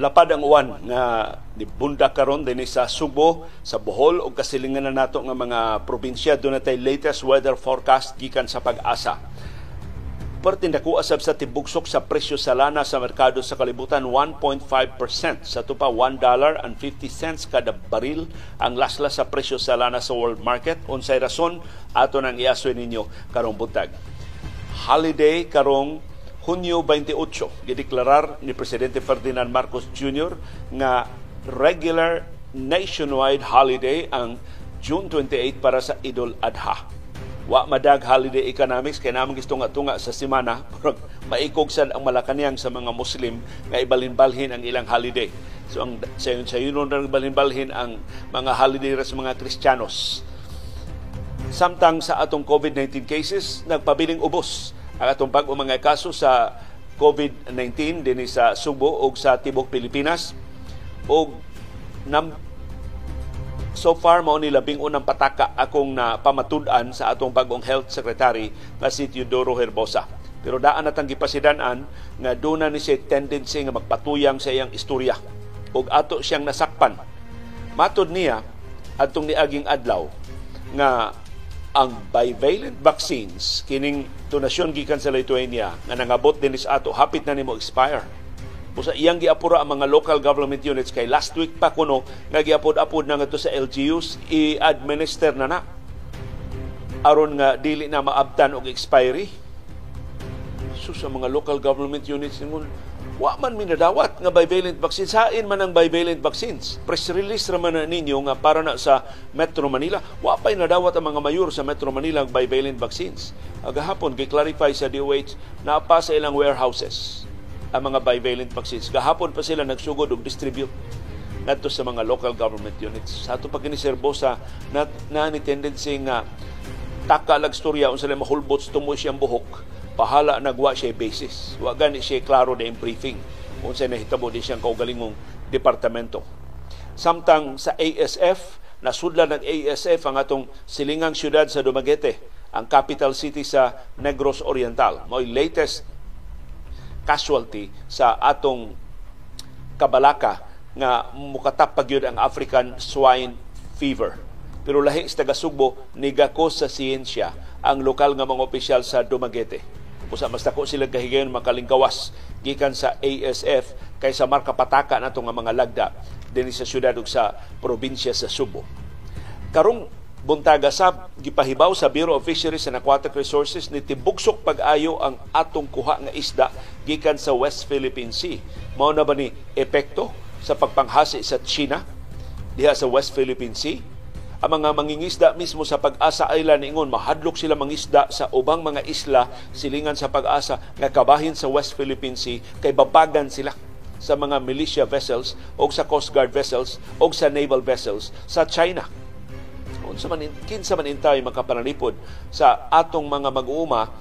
lapad ang uwan nga nibunda karon dinhi sa Subo, sa Bohol ug kasilingan na nato nga mga probinsya natay latest weather forecast gikan sa pag-asa. Perti naku asab sa tibugsok sa presyo sa lana sa merkado sa kalibutan 1.5% sa tupa 1 dollar and 50 cents kada baril ang laslas sa presyo sa lana sa world market unsay rason ato nang iasoy ninyo karong buntag. Holiday karong Hunyo 28, gideklarar ni Presidente Ferdinand Marcos Jr. nga regular nationwide holiday ang June 28 para sa Idul Adha. Wa madag holiday economics kay namang gusto nga tunga sa semana maikog sad ang Malacanang sa mga Muslim nga ibalin-balhin ang ilang holiday. So ang sayon sayon ra balin-balhin ang mga holiday sa mga Kristiyanos. Samtang sa atong COVID-19 cases nagpabiling ubos ang atong bag mga kaso sa COVID-19 dinhi sa Subo ug sa tibok Pilipinas ug nam so far mao ni labing unang pataka akong na pamatud-an sa atong bagong health secretary nga si Teodoro Herbosa. Pero daan natang gipasidan-an nga doon na ni siya tendency nga magpatuyang sa iyang istorya ug ato siyang nasakpan. Matod niya atong niaging adlaw nga ang bivalent vaccines kining donasyon gikan sa Lithuania nga nangabot din sa ato hapit na nimo expire. Busa iyang giapura ang mga local government units kay last week pa kuno nga giapod-apod na ngadto sa LGUs i-administer na na. Aron nga dili na maabtan og expiry. So sa mga local government units ningon Wa man minadawat nga bivalent vaccine. Sain man ang bivalent vaccines. Press release raman na ninyo nga para na sa Metro Manila. Wa pa'y nadawat ang mga mayor sa Metro Manila ang bivalent vaccines. Agahapon, gi-clarify sa DOH na pa sa ilang warehouses ang mga bivalent vaccines. Gahapon pa sila nagsugod og distribute ngadto sa mga local government units. Sa ato pag sa na, na ni tendency nga takalag storya unsa mahulbot tumoy siyang buhok pahala nagwa siya basis. Wa gani siya klaro na briefing kung sa nahitabo di siyang kaugalingong departamento. Samtang sa ASF, nasudlan ng ASF ang atong silingang syudad sa Dumaguete, ang capital city sa Negros Oriental. Mo'y latest casualty sa atong kabalaka nga mukatap pagyud ang African swine fever. Pero lahi sa taga Sugbo, nigako sa siyensya ang lokal nga mga opisyal sa Dumaguete usa mas dako sila kahigayon makalingkawas gikan sa ASF kaysa marka pataka nato nga mga lagda dinhi sa syudad ug sa probinsya sa Subo. Karong buntaga sab gipahibaw sa Bureau of Fisheries and Aquatic Resources ni tibuksok pag-ayo ang atong kuha nga isda gikan sa West Philippine Sea. Mao na ba ni epekto sa pagpanghasi sa China diha sa West Philippine Sea? Ang mga mangingisda mismo sa Pag-asa Island ingon mahadlok sila mangisda sa ubang mga isla silingan sa Pag-asa nga kabahin sa West Philippine Sea kay babagan sila sa mga militia vessels o sa Coast Guard vessels o sa naval vessels sa China. Unsa man kinsa man intay makapanalipod sa atong mga mag-uuma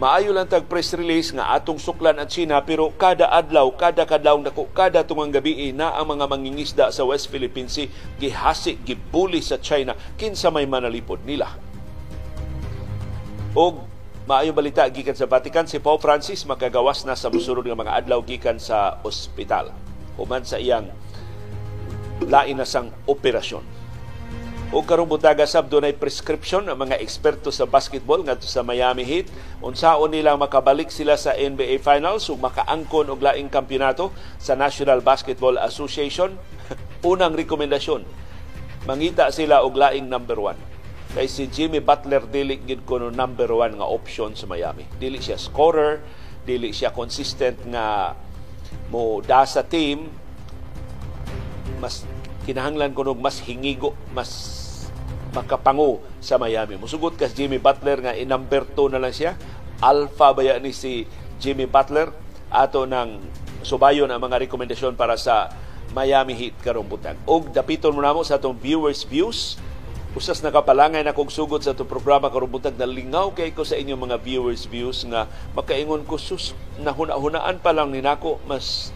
maayo lang tag press release nga atong suklan at China pero kada adlaw, kada kadlaw nako, kada tungang gabi na ang mga mangingisda sa West Philippine Sea gihasi, gibuli sa China kinsa may manalipod nila. Og maayo balita gikan sa Vatican si Pope Francis makagawas na sa musunod nga mga adlaw gikan sa ospital human sa iyang lain na sang operasyon o karong butaga sab dunay prescription ang mga eksperto sa basketball ngadto sa Miami Heat. Unsaon nila makabalik sila sa NBA Finals ug makaangkon og laing kampeonato sa National Basketball Association. Unang rekomendasyon mangita sila og laing number one. Kay si Jimmy Butler dili gid kuno number one nga option sa Miami. Dili siya scorer dili siya consistent nga mo da sa team. Mas kinahanglan kuno mas hingigo mas makapangu sa Miami. Musugot kas Jimmy Butler nga i-number 2 na lang siya. Alpha ba ni si Jimmy Butler ato ng subayon ang mga rekomendasyon para sa Miami Heat karong butang. Og dapiton mo namo sa atong viewers views. Usas nakapalangay na kong sugot sa itong programa karong butang na lingaw kay ko sa inyong mga viewers views nga makaingon ko sus nahuna-hunaan pa lang ni nako mas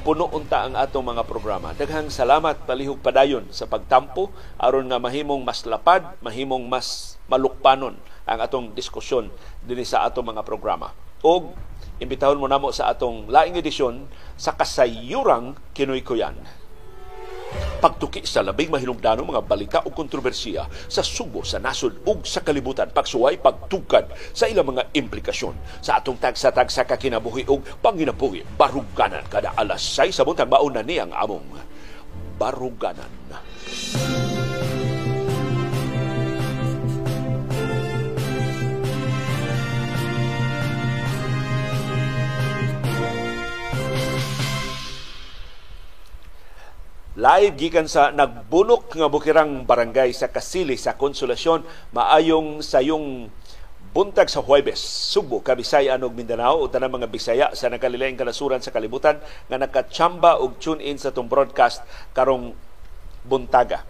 puno unta ang atong mga programa. Daghang salamat palihog padayon sa pagtampo aron nga mahimong mas lapad, mahimong mas malukpanon ang atong diskusyon dinhi sa atong mga programa. Og Imbitahon mo namo sa atong laing edisyon sa kasayurang Kinoy Kuyan. Pagtuki sa labing mahinungdanong mga balita o kontrobersiya sa subo, sa nasod ug sa kalibutan. Pagsuway, pagtukad sa ilang mga implikasyon sa atong tagsa-tagsa kakinabuhi ug panginabuhi. Baruganan kada alas 6 sa buntag mauna ni ang among baruganan. Live gikan sa nagbunok nga bukirang barangay sa Kasili sa Konsolasyon maayong sayong buntag sa Huwebes, Subo, Kabisaya ug Mindanao ug tanang mga Bisaya sa nakalilaing kanasuran sa kalibutan nga nakatsamba og tune in sa tong broadcast karong buntaga.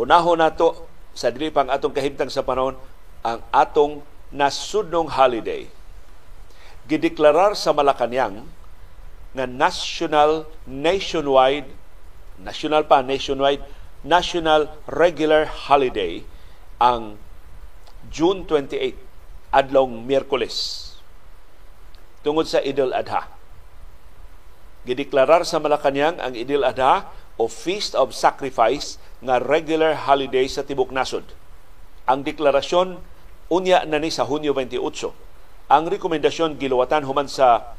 Unahon nato sa dili pang atong kahimtang sa panahon ang atong nasudnong holiday. Gideklarar sa Malacañang nga national nationwide national pa, nationwide, national regular holiday ang June 28, adlong Miyerkules, tungod sa Idul Adha. Gideklarar sa Malacanang ang Idul Adha o Feast of Sacrifice nga regular holiday sa Tibok Nasod. Ang deklarasyon unya na ni sa Hunyo 28. Ang rekomendasyon giluwatan human sa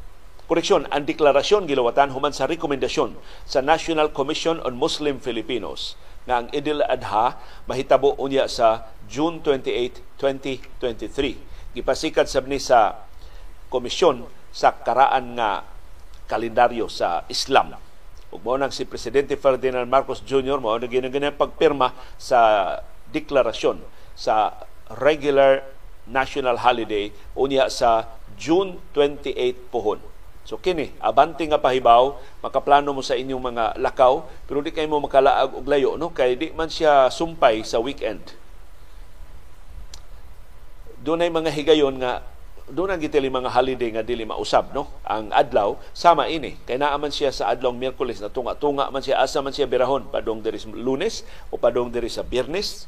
Koreksyon, ang deklarasyon gilawatan human sa rekomendasyon sa National Commission on Muslim Filipinos nga ang Idil Adha mahitabo unya sa June 28, 2023. Gipasikat sab ni sa komisyon sa karaan nga kalendaryo sa Islam. Ug mao nang si Presidente Ferdinand Marcos Jr. mao na ginaganyang pagpirma sa deklarasyon sa regular national holiday unya sa June 28 pohon. So kini, abante nga pahibaw, makaplano mo sa inyong mga lakaw, pero di kayo mo makalaag og layo, no? Kay di man siya sumpay sa weekend. Doon ay mga higayon nga doon ang gitili mga holiday nga dili mausab no ang adlaw sama ini kay naa man siya sa adlaw Miyerkules na tunga-tunga man siya asa man siya birahon padong diri Lunes o padong diri sa Biyernes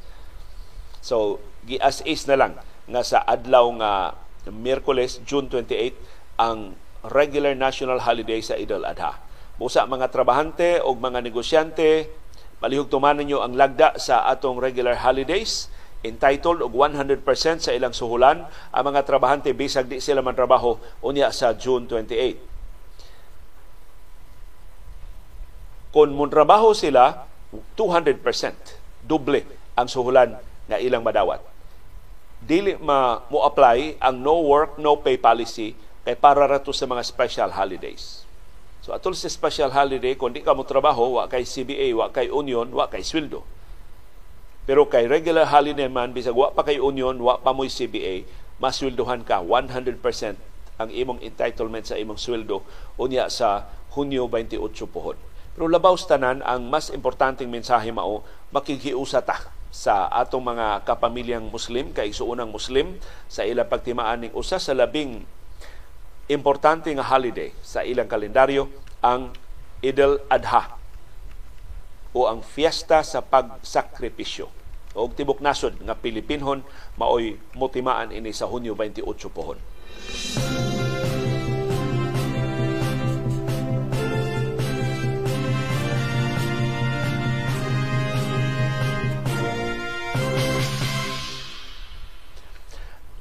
so gias is na lang nga sa adlaw nga Miyerkules June 28 ang regular national holiday sa Idul Adha. Musa mga trabahante o mga negosyante, palihog tumanan ninyo ang lagda sa atong regular holidays entitled og 100% sa ilang suhulan ang mga trabahante bisag di sila man trabaho unya sa June 28. Kung mun trabaho sila 200%, doble ang suhulan nga ilang madawat. Dili ma mo apply ang no work no pay policy kay para rato sa mga special holidays. So atol sa special holiday, kung di ka mo trabaho, wa kay CBA, wa kay union, wa kay sweldo. Pero kay regular holiday man, bisag wa pa kay union, wa pa mo'y CBA, masweldohan ka 100% ang imong entitlement sa imong sweldo unya sa Hunyo 28 pohon. Pero labaw tanan ang mas importanteng mensahe mao makikiusa ta sa atong mga kapamilyang Muslim kay suunang Muslim sa ilang pagtimaan ning usa sa labing importante nga holiday sa ilang kalendaryo ang Idul Adha o ang fiesta sa pagsakripisyo o tibok nasod nga Pilipinhon maoy motimaan ini sa Hunyo 28 pohon.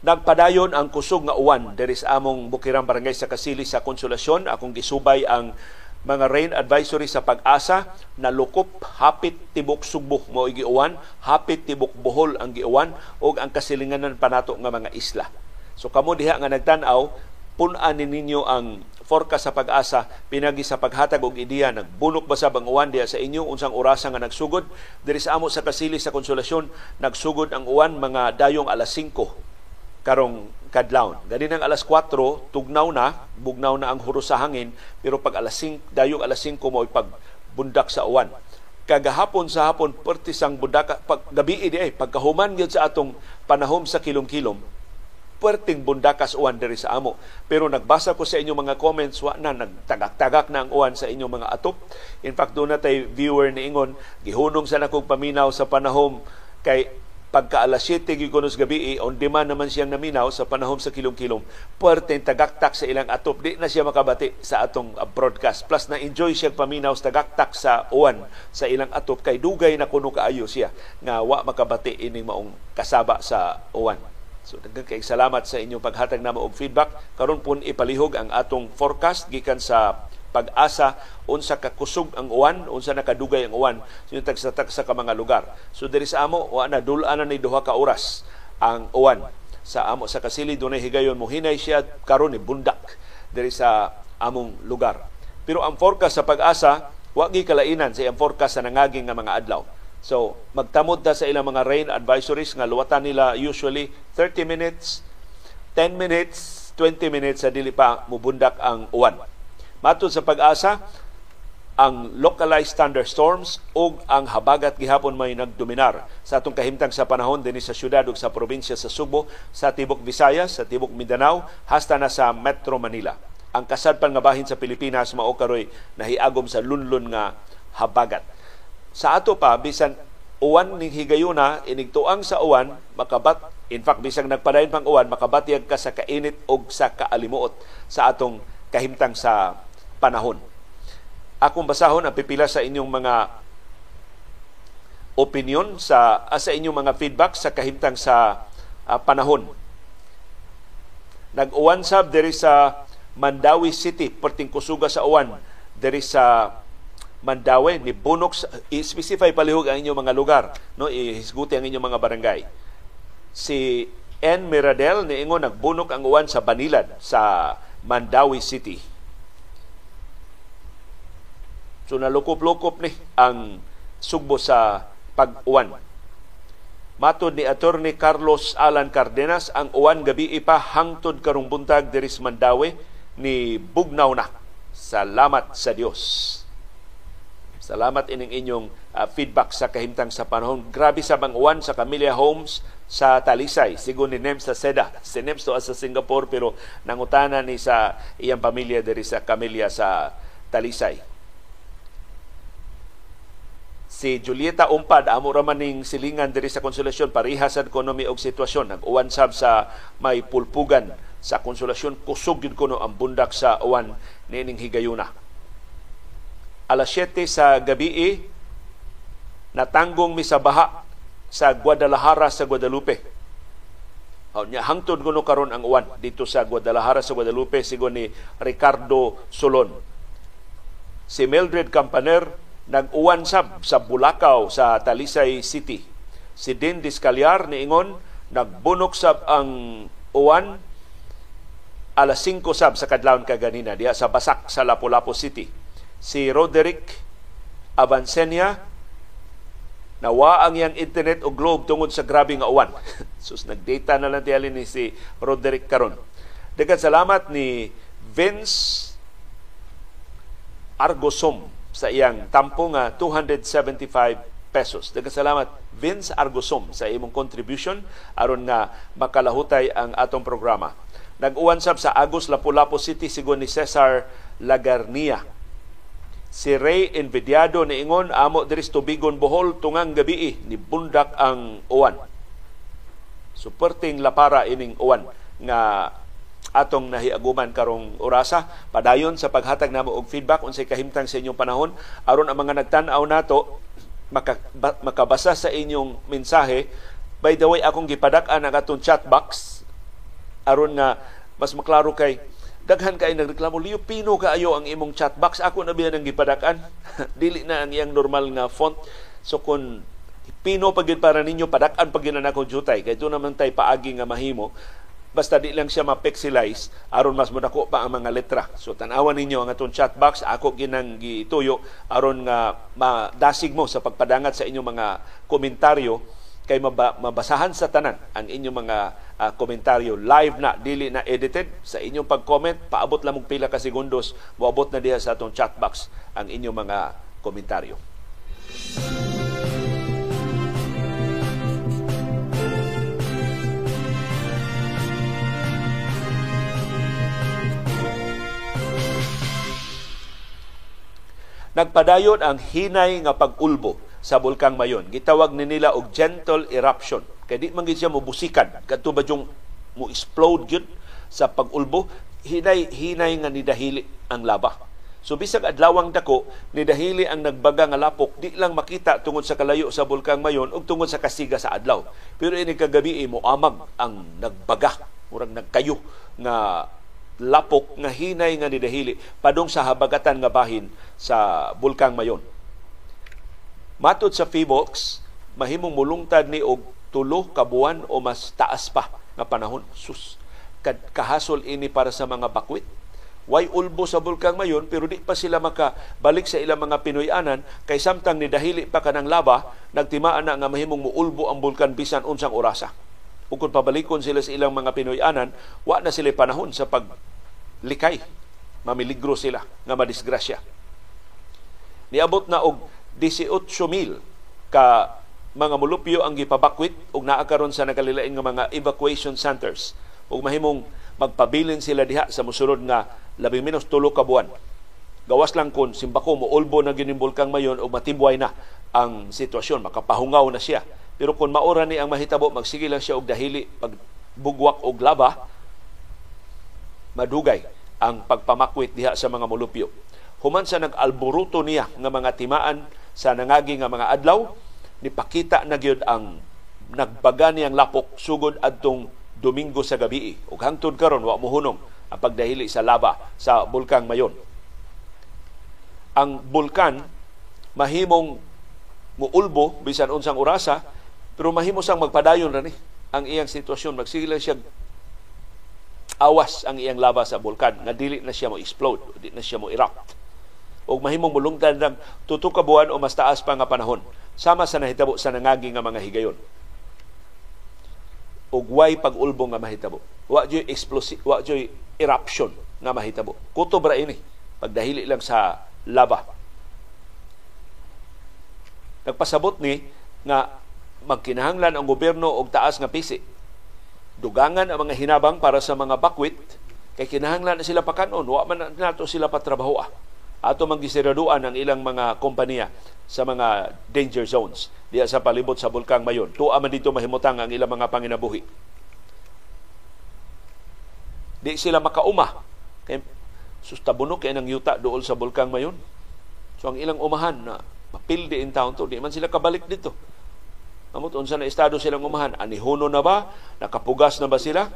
Nagpadayon ang kusog nga uwan diri sa among Bukirang Barangay sa Kasili sa Konsolasyon. Akong gisubay ang mga rain advisory sa pag-asa na lukop hapit tibok sugbok mo giuwan hapit tibok bohol ang giuwan ug ang kasilinganan panato nga mga isla. So kamo diha nga nagtan-aw pun-an ninyo ang forecast sa pag-asa pinagi sa paghatag og ideya nagbunok ba sa bang uwan diha sa inyo? Unsang orasa nga nagsugod? Diri sa amo sa kasili sa konsolasyon nagsugod ang uwan mga dayong alas 5 karong kadlawon. Gani nang alas 4, tugnaw na, bugnaw na ang huros sa hangin, pero pag alas 5, dayong alas 5 mo pag bundak sa uwan. Kagahapon sa hapon, pertis ang bundak, pag gabi di ay, pagkahuman yun sa atong panahom sa kilom-kilom, perting bundakas uwan diri sa amo. Pero nagbasa ko sa inyong mga comments, wa na, nagtagak-tagak na ang uwan sa inyong mga atop. In fact, doon na tay viewer ni Ingon, gihunong sa nakong paminaw sa panahom kay pagka alas 7 gigunos gabi, on demand naman siyang naminaw sa panahon sa kilom-kilom, puwerte tagaktak sa ilang atop, di na siya makabati sa atong broadcast. Plus na enjoy siya paminaw sa tagaktak sa uwan sa ilang atop kay dugay na kuno kaayo siya nga wa makabati ining maong kasaba sa uwan. So daghang kay salamat sa inyong paghatag namo og feedback. Karon pun ipalihog ang atong forecast gikan sa pag-asa unsa ka kusog ang uwan unsa nakadugay ang uwan sa tagsa-tagsa ka mga lugar. So diri sa amo wa na dulan na ni duha ka oras ang uwan. Sa amo sa kasili dunay higayon mo hinay siya karon ni bundak diri sa among lugar. Pero ang forecast sa pag-asa wa gi kalainan sa ang forecast sa nangaging nga mga adlaw. So magtamod ta sa ilang mga rain advisories nga luwatan nila usually 30 minutes 10 minutes 20 minutes sa dili pa mubundak ang uwan Matod sa pag-asa, ang localized thunderstorms o ang habagat gihapon may nagdominar sa atong kahimtang sa panahon dinhi sa syudad ug sa probinsya sa Subo, sa tibok Visayas, sa tibok Mindanao, hasta na sa Metro Manila. Ang kasadpan nga bahin sa Pilipinas mao karoy nahiagom sa lunlun nga habagat. Sa ato pa bisan uwan ning higayuna inigtuang sa uwan makabat in fact bisang nagpadayon pang uwan makabatyag ka sa kainit og sa kaalimuot sa atong kahimtang sa panahon. Akong basahon ang pipila sa inyong mga opinion sa uh, sa inyong mga feedback sa kahimtang sa uh, panahon. Nag-uwan sab diri sa Mandawi City, perting kusuga sa uwan diri sa Mandawi ni bunok i-specify palihog ang inyong mga lugar, no ihisguti ang inyong mga barangay. Si N. Miradel ni ingon nagbunok ang uwan sa Banilan sa Mandawi City So nalukop-lukop ni ang sugbo sa pag-uwan. Matod ni Attorney Carlos Alan Cardenas, ang uwan gabi ipa hangtod karong buntag diri sa Mandawi ni bugnaw na. Salamat sa Dios. Salamat ining inyong uh, feedback sa kahimtang sa panahon. Grabe sa bang uwan sa Camellia Homes sa Talisay. Sigon ni Nem sa Seda. Si Nem to sa Singapore pero nangutana ni sa iyang pamilya diri sa Camellia sa Talisay si Julieta Umpad amo ra man ning silingan diri sa konsolasyon pareha sa ekonomi og sitwasyon. Nag-uwan sab sa may pulpugan sa konsolasyon. Kusog gyud kuno ang bundak sa uwan nining higayuna. Alas 7 sa gabi natanggong mi sa baha sa Guadalajara sa Guadalupe. Oh, nya hangtod kuno karon ang uwan dito sa Guadalajara sa Guadalupe sigon ni Ricardo Solon. Si Mildred Campaner nag-uwan sab sa Bulacau sa Talisay City. Si Din Discalyar niingon nagbunok sab ang uwan alas 5 sab sa kadlawon kaganina diha sa Basak sa Lapu-Lapu City. Si Roderick Avancenia nawa ang yang internet o globe tungod sa grabe nga uwan. Sus nagdata na lang tiyali ni si Roderick karon. Dagan salamat ni Vince Argosom sa iyang tampo nga 275 pesos. salamat Vince Argosom sa imong contribution aron nga makalahutay ang atong programa. Nag-uwan sab sa Agos Lapu-Lapu City sigon ni Cesar Lagarnia. Si Ray Envidiado ni ingon amo diri tubigon Bohol tungang gabi ni bundak ang uwan. Suporting lapara ining uwan nga atong nahiaguman karong orasa. Padayon sa paghatag namo og feedback unsay kahimtang sa inyong panahon aron ang mga nagtan-aw nato maka, makabasa sa inyong mensahe. By the way akong gipadak-an ang atong chat box. Aron nga mas maklaro kay daghan kay nagreklamo liyo pino kaayo ang imong chat box? Ako na biya nang gipadak-an. Dili na ang iyang normal nga font. So kun pino pagid para ninyo padak-an pagid na akong jutay. Kay naman tay paagi nga mahimo basta di lang siya ma-pixelize aron mas modako pa ang mga letra. So tan-awan ninyo ang atong chat box ako ginang gituyo aron nga madasig mo sa pagpadangat sa inyong mga komentaryo kay mabasahan sa tanan ang inyong mga uh, komentaryo live na dili na edited sa inyong pag-comment paabot lang og pila ka segundos moabot na diha sa atong chat box ang inyong mga komentaryo. Nagpadayon ang hinay nga pag-ulbo sa bulkang Mayon. Gitawag ni nila og gentle eruption. Kay di man siya mobusikan. Kadto ba yung mo explode gyud sa pag-ulbo? Hinay hinay nga nidahili ang laba. So bisag adlawang dako ni dahili ang nagbaga nga lapok. Di lang makita tungod sa kalayo sa bulkang mayon ug tungod sa kasiga sa adlaw. Pero ini kagabi mo amag ang nagbaga, murag nagkayo nga lapok nga hinay nga nidahili padung sa habagatan nga bahin sa bulkang mayon. Matod sa FIVOX, mahimong mulungtad ni og tulo ka buwan o mas taas pa nga panahon. Sus, kahasol ini para sa mga bakwit Way ulbo sa bulkang mayon pero di pa sila makabalik sa ilang mga Pinoyanan kay samtang ni dahili pa kanang laba nagtimaan na nga mahimong muulbo ang bulkan bisan unsang orasa. Ug kung pabalikon sila sa ilang mga Pinoyanan, wa na sila panahon sa paglikay. Mamiligro sila nga madisgrasya. Niabot na og 18,000 ka mga mulupyo ang gipabakwit ug naa karon sa nakalilain nga mga evacuation centers ug mahimong magpabilin sila diha sa musunod nga labing menos tulo ka buwan. Gawas lang kun simbako mo ulbo na ginimbolkang mayon o matibway na ang sitwasyon, makapahungaw na siya. Pero kung maura ni ang mahitabo, magsige lang siya og dahili pag bugwak og laba, madugay ang pagpamakwit diha sa mga mulupyo. Human sa nag-alboruto niya nga mga timaan sa nangagi nga mga adlaw, nipakita na gyud ang nagbaga niyang lapok sugod adtong Domingo sa gabi. Ug hangtod karon wa mohunong ang pagdahili sa lava sa bulkang Mayon. Ang bulkan mahimong muulbo bisan unsang orasa pero mahimo sang magpadayon ra ni ang iyang sitwasyon magsige lang siya. Awas ang iyang lava sa bulkan nga dili na siya mo explode di na siya mo erupt og mahimong mulungtan ng tuto ka buwan o mas taas pa nga panahon sama sa nahitabo sa nangagi nga mga higayon. Ug way pag-ulbo nga mahitabo. Wa joy explosive wa joy eruption nga mahitabo. Kutob ra ini pagdahili lang sa lava. Nagpasabot ni nga magkinahanglan ang gobyerno og taas nga pisi. Dugangan ang mga hinabang para sa mga bakwit kay kinahanglan na sila pakanon, wa man nato sila patrabaho. Ah. Ato mangisiraduan ang ilang mga kompanya sa mga danger zones diya sa palibot sa bulkang Mayon. Tuwa man dito mahimutang ang ilang mga panginabuhi Di sila makauma. Kay sustabunok kay nang yuta dool sa bulkang mayon. So ang ilang umahan na mapildi in town to, di man sila kabalik dito. Amot unsa na estado silang umahan? Anihuno na ba? Nakapugas na ba sila?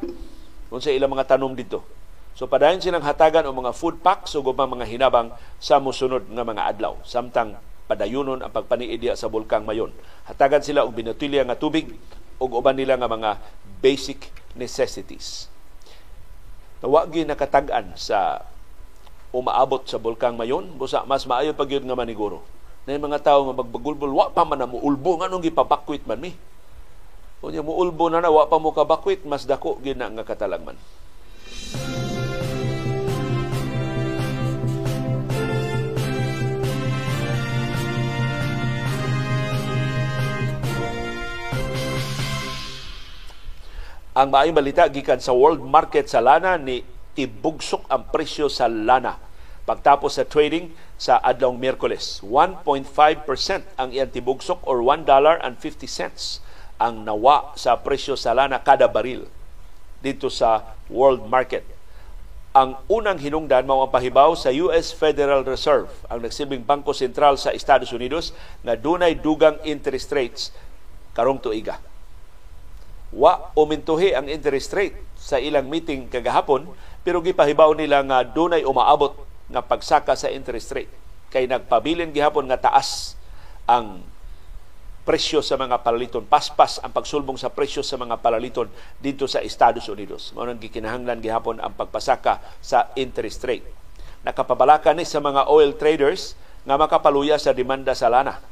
Unsa ilang mga tanom dito? So padayon silang hatagan o mga food packs o mga hinabang sa musunod nga mga adlaw. Samtang padayunon ang pagpaniid sa bulkang mayon. Hatagan sila og binatilya nga tubig ug uban nila nga mga basic necessities na wagi nakatag-an sa umaabot sa bulkang mayon busa mas maayo pag yun nga maniguro na mga tao nga magbagulbol wa pa man na muulbo nga nung gipabakwit man mi. Kunya muulbo na na wa pa mo kabakwit mas dako gid nga katalagman. Ang maayong balita gikan sa world market sa lana ni tibugsok ang presyo sa lana pagtapos sa trading sa adlong Miyerkules. 1.5% ang iyang tibugsok or $1.50 ang nawa sa presyo sa lana kada baril dito sa world market. Ang unang hinungdan mao ang pahibaw sa US Federal Reserve, ang nagsilbing bangko sentral sa Estados Unidos nga dunay dugang interest rates karong tuiga wa umintuhi ang interest rate sa ilang meeting kagahapon pero gipahibaw nila nga dunay umaabot nga pagsaka sa interest rate. Kay nagpabilin gihapon nga taas ang presyo sa mga palaliton. Paspas ang pagsulbong sa presyo sa mga palaliton dito sa Estados Unidos. Mao nang gikinahanglan gihapon ang pagpasaka sa interest rate. Nakapabalaka ni sa mga oil traders nga makapaluya sa demanda sa lana.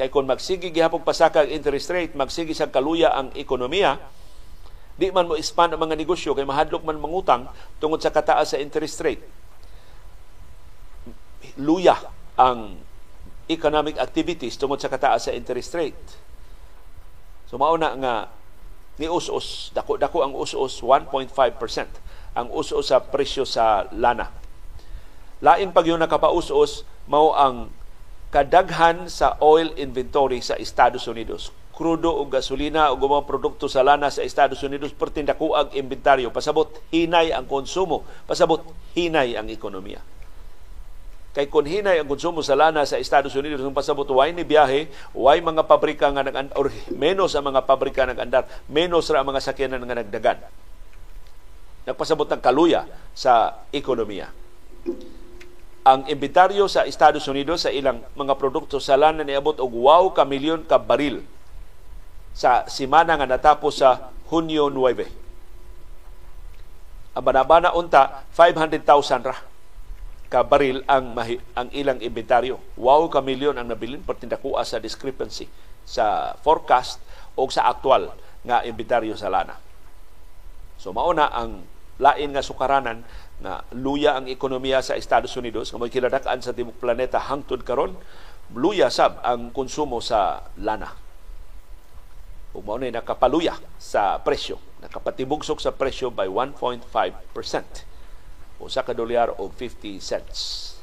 Kay kung magsigi gihapon pasaka ang interest rate, magsigi sa kaluya ang ekonomiya, di man mo expand ang mga negosyo kay mahadlok man mangutang tungod sa kataas sa interest rate. Luya ang economic activities tungod sa kataas sa interest rate. So mauna nga ni us-us, dako-dako ang us-us 1.5% ang us-us sa presyo sa lana. Lain pag yung nakapaus-us mao ang kadaghan sa oil inventory sa Estados Unidos krudo o gasolina o mga produkto sa lana sa Estados Unidos pertindako ang inventaryo pasabot hinay ang konsumo pasabot hinay ang ekonomiya kay kun hinay ang konsumo sa lana sa Estados Unidos ng pasabot way ni biyahe? Way mga pabrika nga nag or menos ang mga pabrika nag-andar? Menos ra ang mga sakyanan nga nagdagan. Nagpasabot ng kaluya sa ekonomiya. Ang inventaryo sa Estados Unidos sa ilang mga produkto sa lana niabot og wow ka milyon ka baril sa simana nga natapos sa Hunyo 9. Ang banabana unta 500,000 ra ka baril ang mahi, ang ilang inventaryo. Wow ka milyon ang nabilin pertindakua sa discrepancy sa forecast o sa aktual nga inventaryo sa lana. So mauna ang lain nga sukaranan na luya ang ekonomiya sa Estados Unidos nga magkiladakan sa tibok planeta hangtod karon luya sab ang konsumo sa lana ug mao nakapaluya sa presyo nakapatibugsok sa presyo by 1.5% usa ka dolyar og 50 cents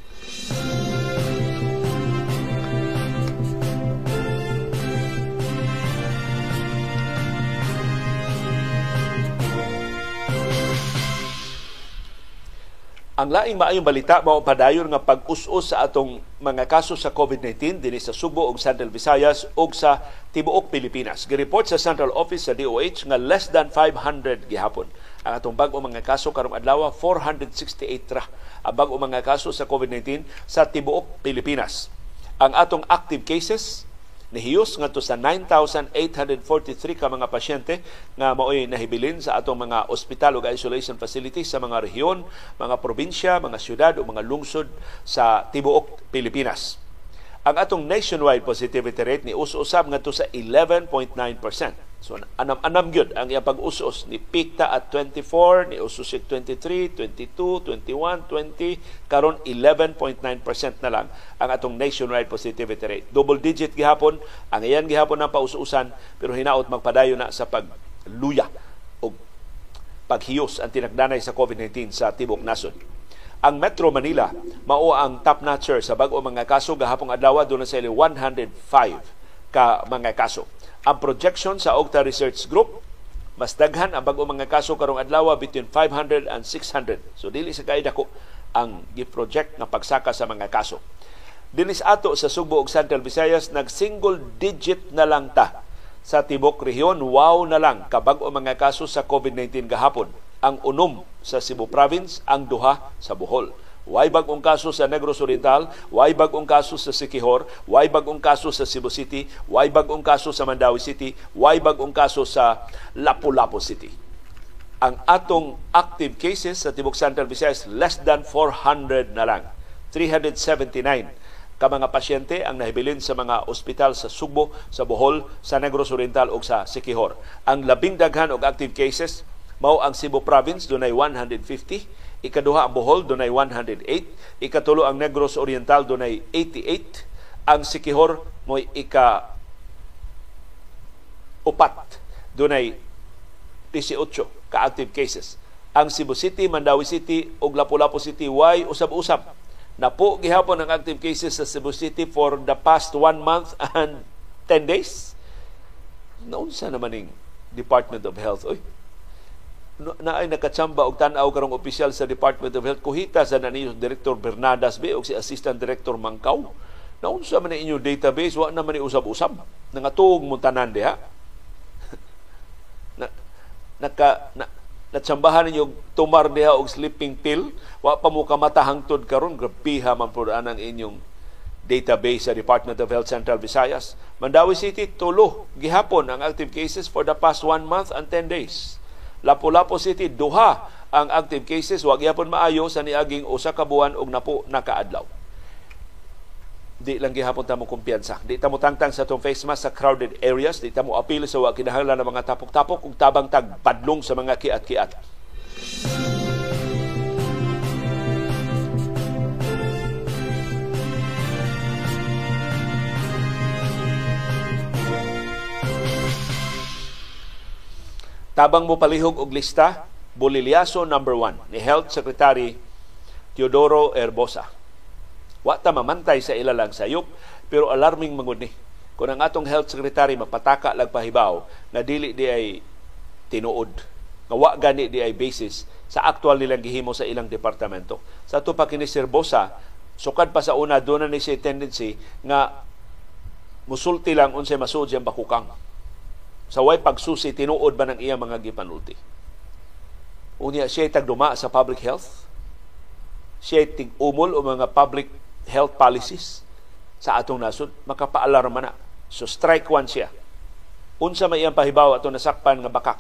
Ang laing maayong balita mao padayon nga pag-us-us sa atong mga kaso sa COVID-19 dinhi sa Subo ug Central Visayas ug sa tibuok Pilipinas. Gireport sa Central Office sa DOH nga less than 500 gihapon. Ang atong bag-o mga kaso karong adlaw 468 ra ang bag-o mga kaso sa COVID-19 sa tibuok Pilipinas. Ang atong active cases nihiyos ngadto sa 9,843 ka mga pasyente nga maoy nahibilin sa atong mga ospital ug isolation facilities sa mga rehiyon, mga probinsya, mga syudad o mga lungsod sa tibuok Pilipinas. Ang atong nationwide positivity rate ni us-usab ngadto sa 11.9%. So anam-anam gyud ang iyang pag-usos ni Pikta at 24, ni Ususik 23, 22, 21, 20, karon 11.9% na lang ang atong nationwide positivity rate. Double digit gihapon ang iyan gihapon ang paususan pero hinaot magpadayo na sa pagluya o paghiyos ang tinagdanay sa COVID-19 sa tibok nasod. Ang Metro Manila mao ang top notcher sa bag-o mga kaso gahapon adlaw doon sa 105 ka mga kaso. Ang projection sa Octa Research Group, mas daghan ang bago mga kaso karong adlaw between 500 and 600. So dili sa kaida ko ang gi-project nga pagsaka sa mga kaso. Dinis ato sa Subo ug Central Visayas nag single digit na lang ta sa tibok rehiyon. Wow na lang kabag o mga kaso sa COVID-19 gahapon. Ang unom sa Cebu Province, ang duha sa Bohol. Way bagong kaso sa Negros Oriental, way bagong kaso sa Sikihor, way bagong kaso sa Cebu City, way bagong kaso sa Mandawi City, way bagong kaso sa Lapu-Lapu City. Ang atong active cases sa Tibok Central Visayas less than 400 na lang. 379 ka mga pasyente ang nahibilin sa mga ospital sa Sugbo, sa Bohol, sa Negros Oriental ug sa Sikihor. Ang labing daghan og active cases mao ang Cebu Province dunay 150 Ikaduha ang Bohol dunay 108, ikatulo ang Negros Oriental dunay 88, ang Sikihor mo'y ika upat dunay 18 ka active cases. Ang Cebu City, Mandawi City ug Lapu-Lapu City way usab-usab. Napo gihapon ang active cases sa Cebu City for the past one month and 10 days. Naunsa naman ning Department of Health. Oy, na ay nakatsamba og tan-aw karong opisyal sa Department of Health. Kuhita sa naniyo Director Bernadas B o si Assistant Director Mangkaw. Naunsa man inyo database wa na man usab-usab nangatuog mo tanan diha. Na naka na, natsambahan ninyo tumar diha og sleeping pill. Wa pa mo kamata hangtod karon grabiha man pud anang inyong database sa Department of Health Central Visayas. Mandawi City tulo. Gihapon ang active cases for the past one month and 10 days Lapu-Lapu City duha ang active cases wa gyapon maayo sa niaging usa ka buwan og napo nakaadlaw. Di lang gihapon ta mo kumpiyansa. Di ta mo tangtang sa tong face mask sa crowded areas, di ta mo apil sa wa kinahanglan ng mga tapok-tapok ug tabang tag padlong sa mga kiat-kiat. Tabang mo palihog og lista, Bolilyaso number one ni Health Secretary Teodoro Herbosa. Wa ta mamantay sa ilalang sayop, pero alarming mangod ni. Kung ang atong health secretary mapataka lag pahibaw na dili di ay tinuod nga wa gani di ay basis sa aktual nilang gihimo sa ilang departamento. Sa ato pa kini Serbosa sukad pa sa una doon na ni siya tendency nga musulti lang unsay masuod siyang bakukang sa way pagsusi tinuod ba ng iyang mga gipanulti unya siya tagduma sa public health siya tig-umol o mga public health policies sa atong nasod makapaalarma na So strike one siya. Unsa may iyang pahibaw ato nasakpan nga bakak.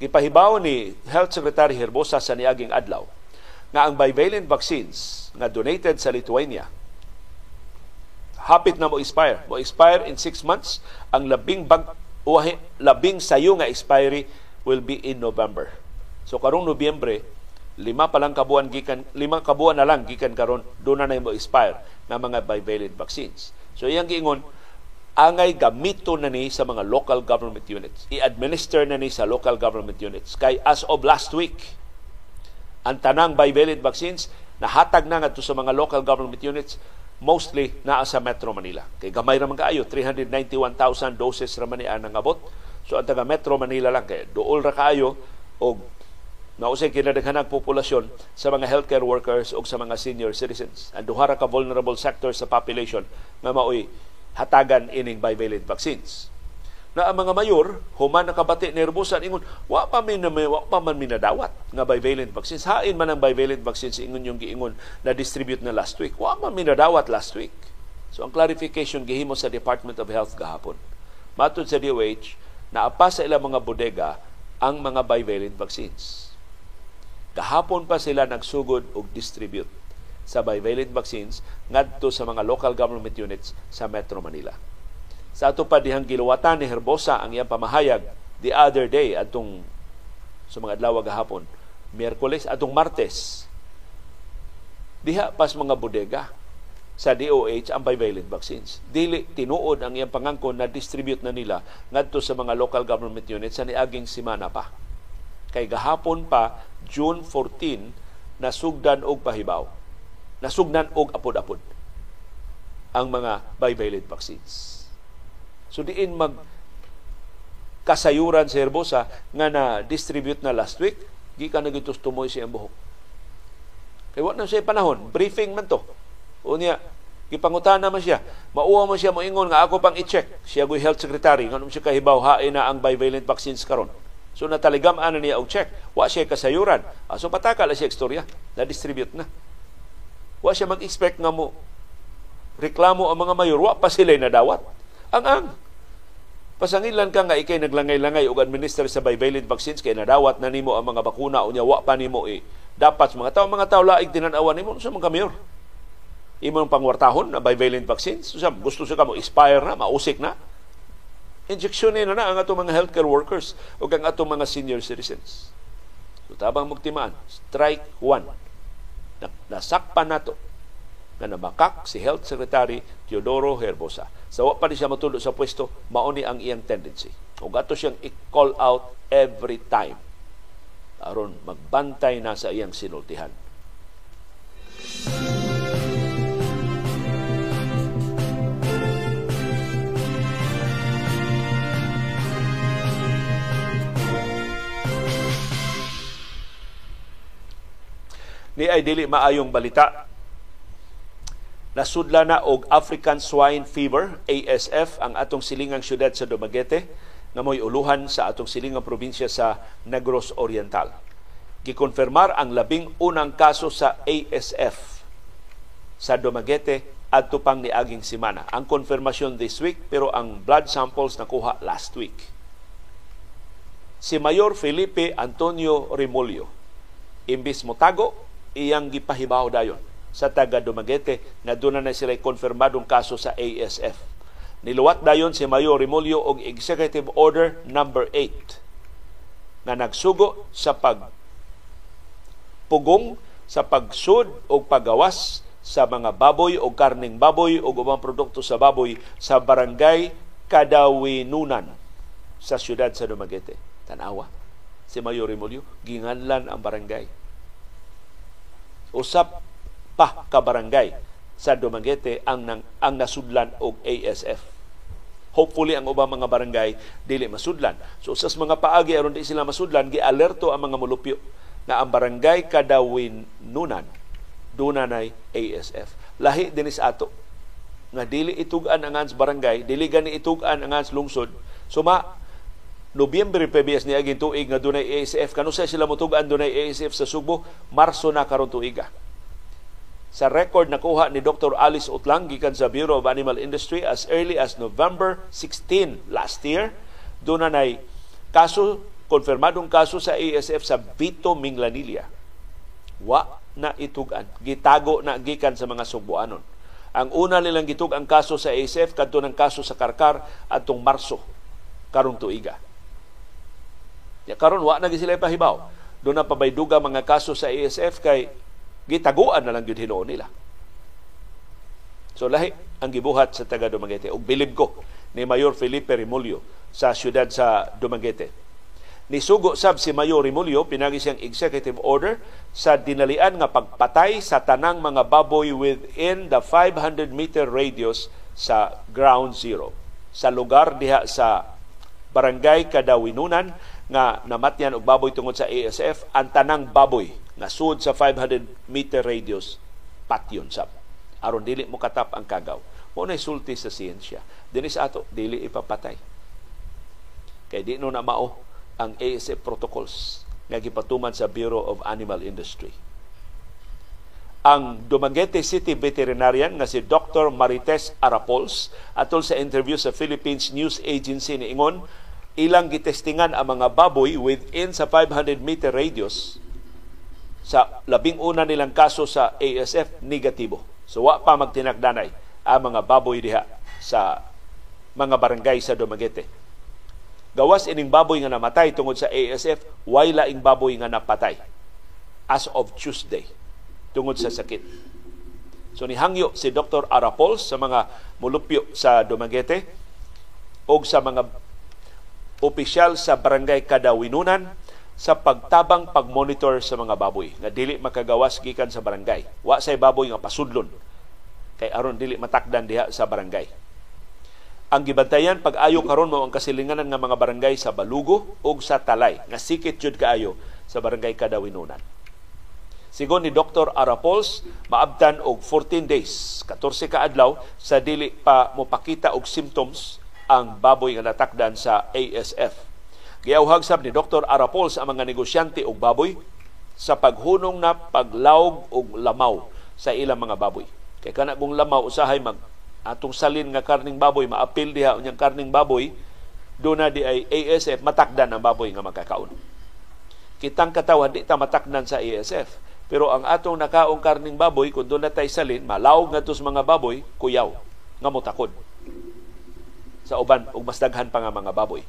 Gipahibaw ni Health Secretary Herbosa sa niaging adlaw nga ang bivalent vaccines nga donated sa Lithuania hapit na mo expire. Mo expire in 6 months. Ang labing bag uwahi, labing sayo nga expiry will be in November. So karong Nobyembre, lima pa lang kabuan gikan lima kabuan na lang gikan karon do na na mo expire nga mga bivalent vaccines. So iyang giingon angay gamito na ni sa mga local government units. I-administer na ni sa local government units. Kay as of last week, ang tanang bivalent vaccines nahatag na ngadto sa mga local government units mostly naa sa Metro Manila. Kay gamay ra man kaayo 391,000 doses ra man ang abot. So ang taga Metro Manila lang kay duol ra kaayo og nausay kinadaghanang populasyon sa mga healthcare workers o sa mga senior citizens. Ang duha ra ka vulnerable sectors sa population nga maoy hatagan ining bivalent vaccines. Na ang mga mayor, human nakabati nerbosa ingon, wa pa min wa pa man minadawat nga bivalent vaccines. Hain man ang bivalent vaccines ingon yung giingon na distribute na last week. Wa man minadawat last week. So ang clarification gihimo sa Department of Health gahapon. Matod sa DOH, naapa sa ilang mga bodega ang mga bivalent vaccines. Gahapon pa sila nagsugod og distribute sa bivalent vaccines ngadto sa mga local government units sa Metro Manila. Sa ato pa dihang giluwatan ni Herbosa ang iyang pamahayag the other day atong sa mga adlaw gahapon, Miyerkules atong Martes. Diha pas mga bodega sa DOH ang bivalent vaccines. Dili tinuod ang iyang pangangkon na distribute na nila ngadto sa mga local government units sa niaging semana pa. Kay gahapon pa June 14 nasugdan og pahibaw nasugnan og apod-apod ang mga bivalent vaccines. So diin mag kasayuran sa Herbosa nga na-distribute na last week, gikan na gitus tumoy siyang buhok. Kaya wala na siya panahon, briefing man to. O niya, gipangutan naman siya. Mauwa mo siya moingon nga ako pang i-check. Siya go health secretary, nga siya kahibaw hain na ang bivalent vaccines karon. So nataligam ana niya og check. Wa siya kasayuran. Ah, so patakal siya istorya. Na-distribute na. Wa siya mag-expect nga mo reklamo ang mga mayor, wa pa sila nadawat. Ang ang pasangilan ka nga ikay naglangay-langay og administer sa bivalent vaccines kay nadawat na nimo ang mga bakuna. Unya wa pa nimo eh, dapat mga tao mga tao laig tinan-awan nimo. Sa mga mayor. Imong pangwartahon na bivalent vaccines, so, gusto sa kamo expire na, mausik na. Injection na na ang atong mga healthcare workers o ang atong mga senior citizens. So, tabang magtimaan, strike one. Na, nasakpan nato na namakak si Health Secretary Teodoro Herbosa. Sa wa pa ni siya matulo sa pwesto, mauni ang iyang tendency. Ug ato siyang i-call out every time aron magbantay na sa iyang sinultihan. ni ay dili maayong balita. Nasudla na og African Swine Fever, ASF, ang atong silingang syudad sa Dumaguete, nga mo'y uluhan sa atong silingang probinsya sa Negros Oriental. Gikonfirmar ang labing unang kaso sa ASF sa Dumaguete adto pang niaging semana. Ang konfirmasyon this week pero ang blood samples nakuha last week. Si Mayor Felipe Antonio Remolio imbis motago iyang gipahibaw dayon sa taga Dumaguete na doon na sila konfirmadong kaso sa ASF. Niluwat dayon si Mayor Remolio og Executive Order number 8 na nagsugo sa pag pugong sa pagsud o pagawas sa mga baboy o karning baboy o ubang produkto sa baboy sa barangay Kadawinunan sa siyudad sa Dumaguete. Tanawa si Mayor Remolio, ginganlan ang barangay usap pa ka barangay sa Dumaguete ang nang, ang nasudlan og ASF. Hopefully ang ubang mga barangay dili masudlan. So sa mga paagi aron di sila masudlan, gialerto ang mga mulupyo na ang barangay Kadawin Nunan dunanay ASF. Lahi dinis ato nga dili itugan ang ans barangay, dili gani itugan ang ans lungsod. Suma Nobyembre PBS ni aging tuig nga dunay ASF kanu sa sila motugan dunay ASF sa Subo, Marso na karon tuiga. Sa record na kuha ni Dr. Alice Utlang gikan sa Bureau of Animal Industry as early as November 16 last year, doon na kaso, konfirmadong kaso sa ASF sa Vito Minglanilla. Wa na itugan. Gitago na gikan sa mga Subuanon. Ang una nilang gitug ang kaso sa ASF kadto ng kaso sa Karkar atong Marso karong tuiga. Ya karon wa na sila pahibaw. Doon na pabayduga mga kaso sa ASF kay gitaguan na lang gyud hinuon nila. So lahi ang gibuhat sa taga Dumaguete ug bilib ko ni Mayor Felipe Remulyo sa siyudad sa Dumaguete. Nisugo sab si Mayor Remulyo pinagi siyang executive order sa dinalian nga pagpatay sa tanang mga baboy within the 500 meter radius sa ground zero sa lugar diha sa barangay Kadawinunan nga namatyan og baboy tungod sa ASF ang tanang baboy nga sud sa 500 meter radius patyon sab. Aron dili mo katap ang kagaw. Mo na sulti sa siyensya. Dinis ato dili ipapatay. Kay di no na mao ang ASF protocols nga gipatuman sa Bureau of Animal Industry. Ang Dumaguete City veterinarian nga si Dr. Marites Arapols atol sa interview sa Philippines News Agency ni Ingon ilang gitestingan ang mga baboy within sa 500 meter radius sa labing una nilang kaso sa ASF negatibo. So wa pa magtinagdanay ang mga baboy diha sa mga barangay sa Dumaguete. Gawas ining baboy nga namatay tungod sa ASF, way laing baboy nga napatay as of Tuesday tungod sa sakit. So nihangyo si Dr. Arapols sa mga mulupyo sa Dumaguete o sa mga opisyal sa barangay Kadawinunan sa pagtabang pagmonitor sa mga baboy nga dili makagawas gikan sa barangay. Wa say baboy nga pasudlon kay aron dili matakdan diha sa barangay. Ang gibantayan pag-ayo karon mao ang kasilinganan nga mga barangay sa Balugo ug sa Talay nga sikit jud kaayo sa barangay Kadawinunan. Sigon ni Dr. Arapols, maabtan og 14 days, 14 ka adlaw sa dili pa mopakita og symptoms ang baboy nga natakdan sa ASF. Giyawhag sab ni Dr. Arapol sa mga negosyante og baboy sa paghunong na paglawg og lamaw sa ilang mga baboy. Kay kana kung lamaw usahay mag atong salin nga karning baboy maapil diha unyang karning baboy do na di ay ASF matakdan ang baboy nga makakaon. Kitang katawan di ta matakdan sa ASF. Pero ang atong nakaong karning baboy, kung doon na tay salin, malawg nga tos mga baboy, kuyaw, nga motakod sa uban ug mas daghan pa nga mga baboy.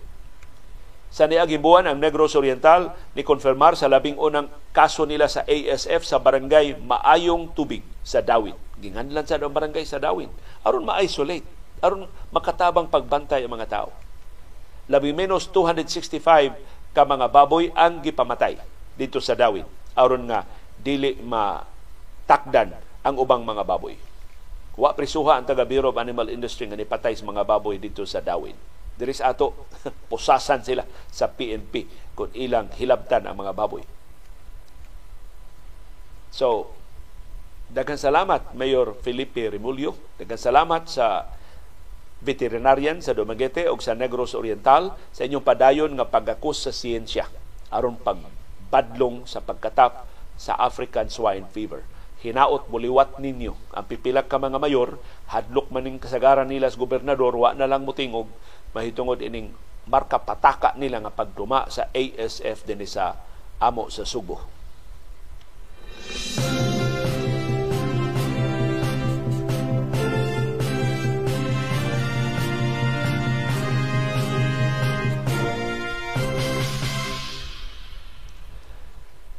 Sa niaging buwan, ang Negros Oriental ni konfirmar sa labing unang kaso nila sa ASF sa barangay Maayong Tubig sa Dawin. Ginganlan sa ang barangay sa Dawin. aron ma-isolate, aron makatabang pagbantay ang mga tao. Labi menos 265 ka mga baboy ang gipamatay dito sa Dawin. aron nga dili matakdan ang ubang mga baboy. Wa prisuha ang taga Bureau of Animal Industry nga nipatay sa mga baboy dito sa Dawin. Diri sa ato, pusasan sila sa PNP kung ilang hilabtan ang mga baboy. So, daghang salamat Mayor Felipe Remulyo. Daghang salamat sa veterinarian sa Dumaguete o sa Negros Oriental sa inyong padayon nga pagakus sa siyensya aron pagbadlong sa pagkatap sa African swine fever hinaot buliwat ninyo. Ang pipilak ka mga mayor hadlok maning kasagaran nila sa gobernador wa na lang mutingog. Mahitungod ining marka pataka nila nga pagduma sa ASF dinhi sa amo sa Subo.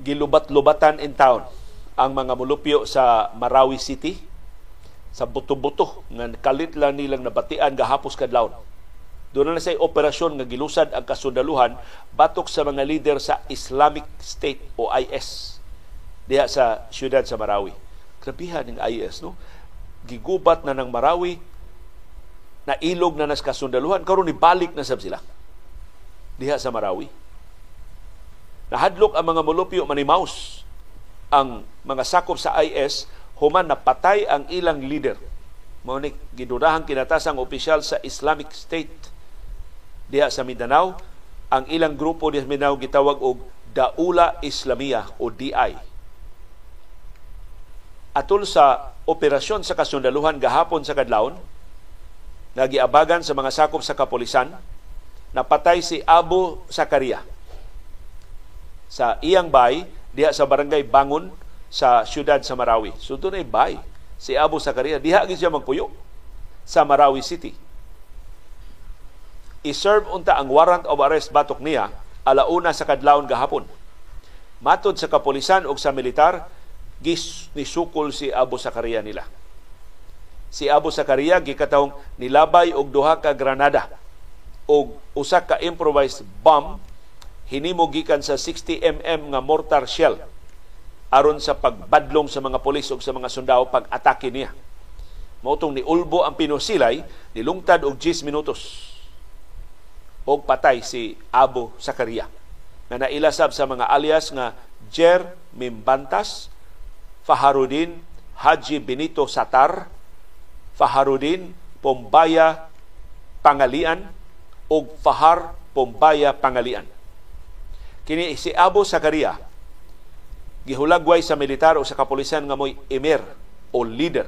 Gilubat-lubatan in town ang mga mulupyo sa Marawi City sa buto-buto nga kalit lang nilang nabatian gahapos kadlaw. Doon na say operasyon nga gilusad ang kasundaluhan batok sa mga leader sa Islamic State o IS diha sa siyudad sa Marawi. Grabihan ng IS no. Gigubat na ng Marawi na ilog na nas kasundaluhan karon ni balik na sab sila diha sa Marawi. Nahadlok ang mga molupyo manimaus ang mga sakop sa IS human napatay ang ilang leader. Mao ni gidudahang kinatasang opisyal sa Islamic State diha sa Mindanao. Ang ilang grupo diha sa Mindanao gitawag og Daula Islamia o DI. Atol sa operasyon sa kasundaluhan gahapon sa kadlawon, nagiabagan sa mga sakop sa kapolisan, napatay si Abu Sakaria sa iyang bay diha sa barangay Bangon sa siyudad sa Marawi. So doon ay bay si Abu Sakaria. Diha gid siya magpuyo sa Marawi City. I-serve unta ang warrant of arrest batok niya alauna sa kadlawon gahapon. Matod sa kapolisan o sa militar, gis ni sukol si Abu Sakaria nila si Abu Sakaria gikatawng nilabay og duha ka granada og usa ka improvised bomb hinimo gikan sa 60 mm nga mortar shell aron sa pagbadlong sa mga pulis ug sa mga sundao pag-atake niya. Mautong ni Ulbo ang pinusilay, nilungtad og 10 minutos. Og patay si Abu Sakaria na nailasab sa mga alias nga Jer Mimbantas, Faharudin Haji Benito Satar, Faharudin Pombaya Pangalian o Fahar Pombaya Pangalian. Kini si Abu Sakaria gihulagway sa militar o sa kapulisan nga moy emir o leader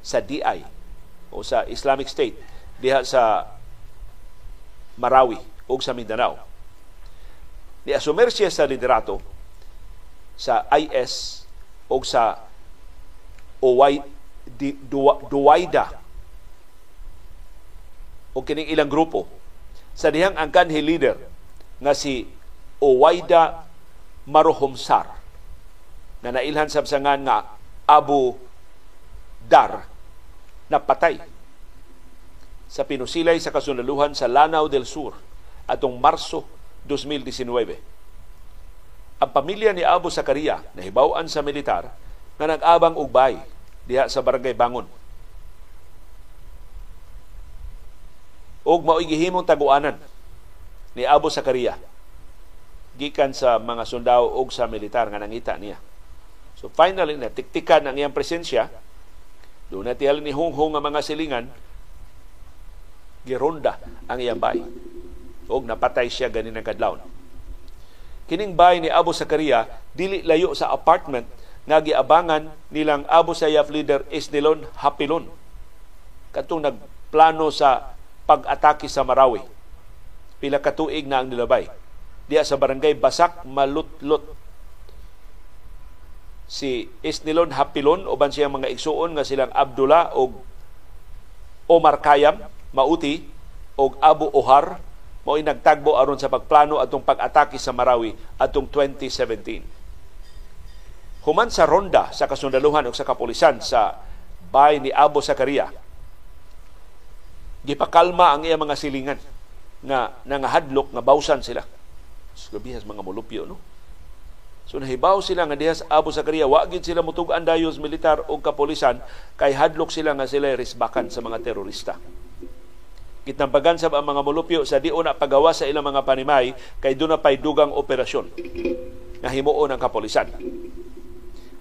sa DI o sa Islamic State diha sa Marawi o sa Mindanao. Ni asumer siya sa liderato sa IS o sa OY di, Duwaida o kining ilang grupo sa dihang ang kanhi leader nga si Owaida Maruhumsar na nailhan sa sangan nga Abu Dar na patay sa pinusilay sa kasunaluhan sa Lanao del Sur atong Marso 2019. Ang pamilya ni Abu Sakaria nahibaw-an sa militar nga nag-abang ugbay diha sa Barangay Bangon. Og mao'y gihimong taguanan ni Abu Sakaria gikan sa mga sundao og sa militar nga nangita niya. So finally, natiktikan ang iyang presensya. Doon na tiyal ni Hunghong nga mga silingan, gironda ang iyang bay. Og napatay siya ganin ang kadlawon. Kining bay ni Abu Sakaria, dili layo sa apartment nga giabangan nilang Abu Sayyaf leader Isnilon Hapilon katong nagplano sa pag-atake sa Marawi. Pila ka tuig na ang nilabay. Diya sa barangay Basak, Malutlot. Si Isnilon Hapilon, uban siyang mga igsuon nga silang Abdullah o Omar Kayam, Mauti, o Abu Ohar, mo'y nagtagbo aron sa pagplano atong pag-atake sa Marawi atong 2017 human sa ronda sa kasundaluhan o sa kapulisan sa bay ni Abu Sakaria gipakalma ang iya mga silingan nga nangahadlok nga bawsan sila so, bihas mga mulupyo no? So nahibaw sila nga dihas Abu Sakaria wa gid sila mutug-an dayos militar o kapulisan kay hadlok sila nga sila risbakan sa mga terorista. Kitambagan sa mga mulupyo sa di una pagawa sa ilang mga panimay kay doon na pay dugang operasyon. Nga himuon ang kapulisan.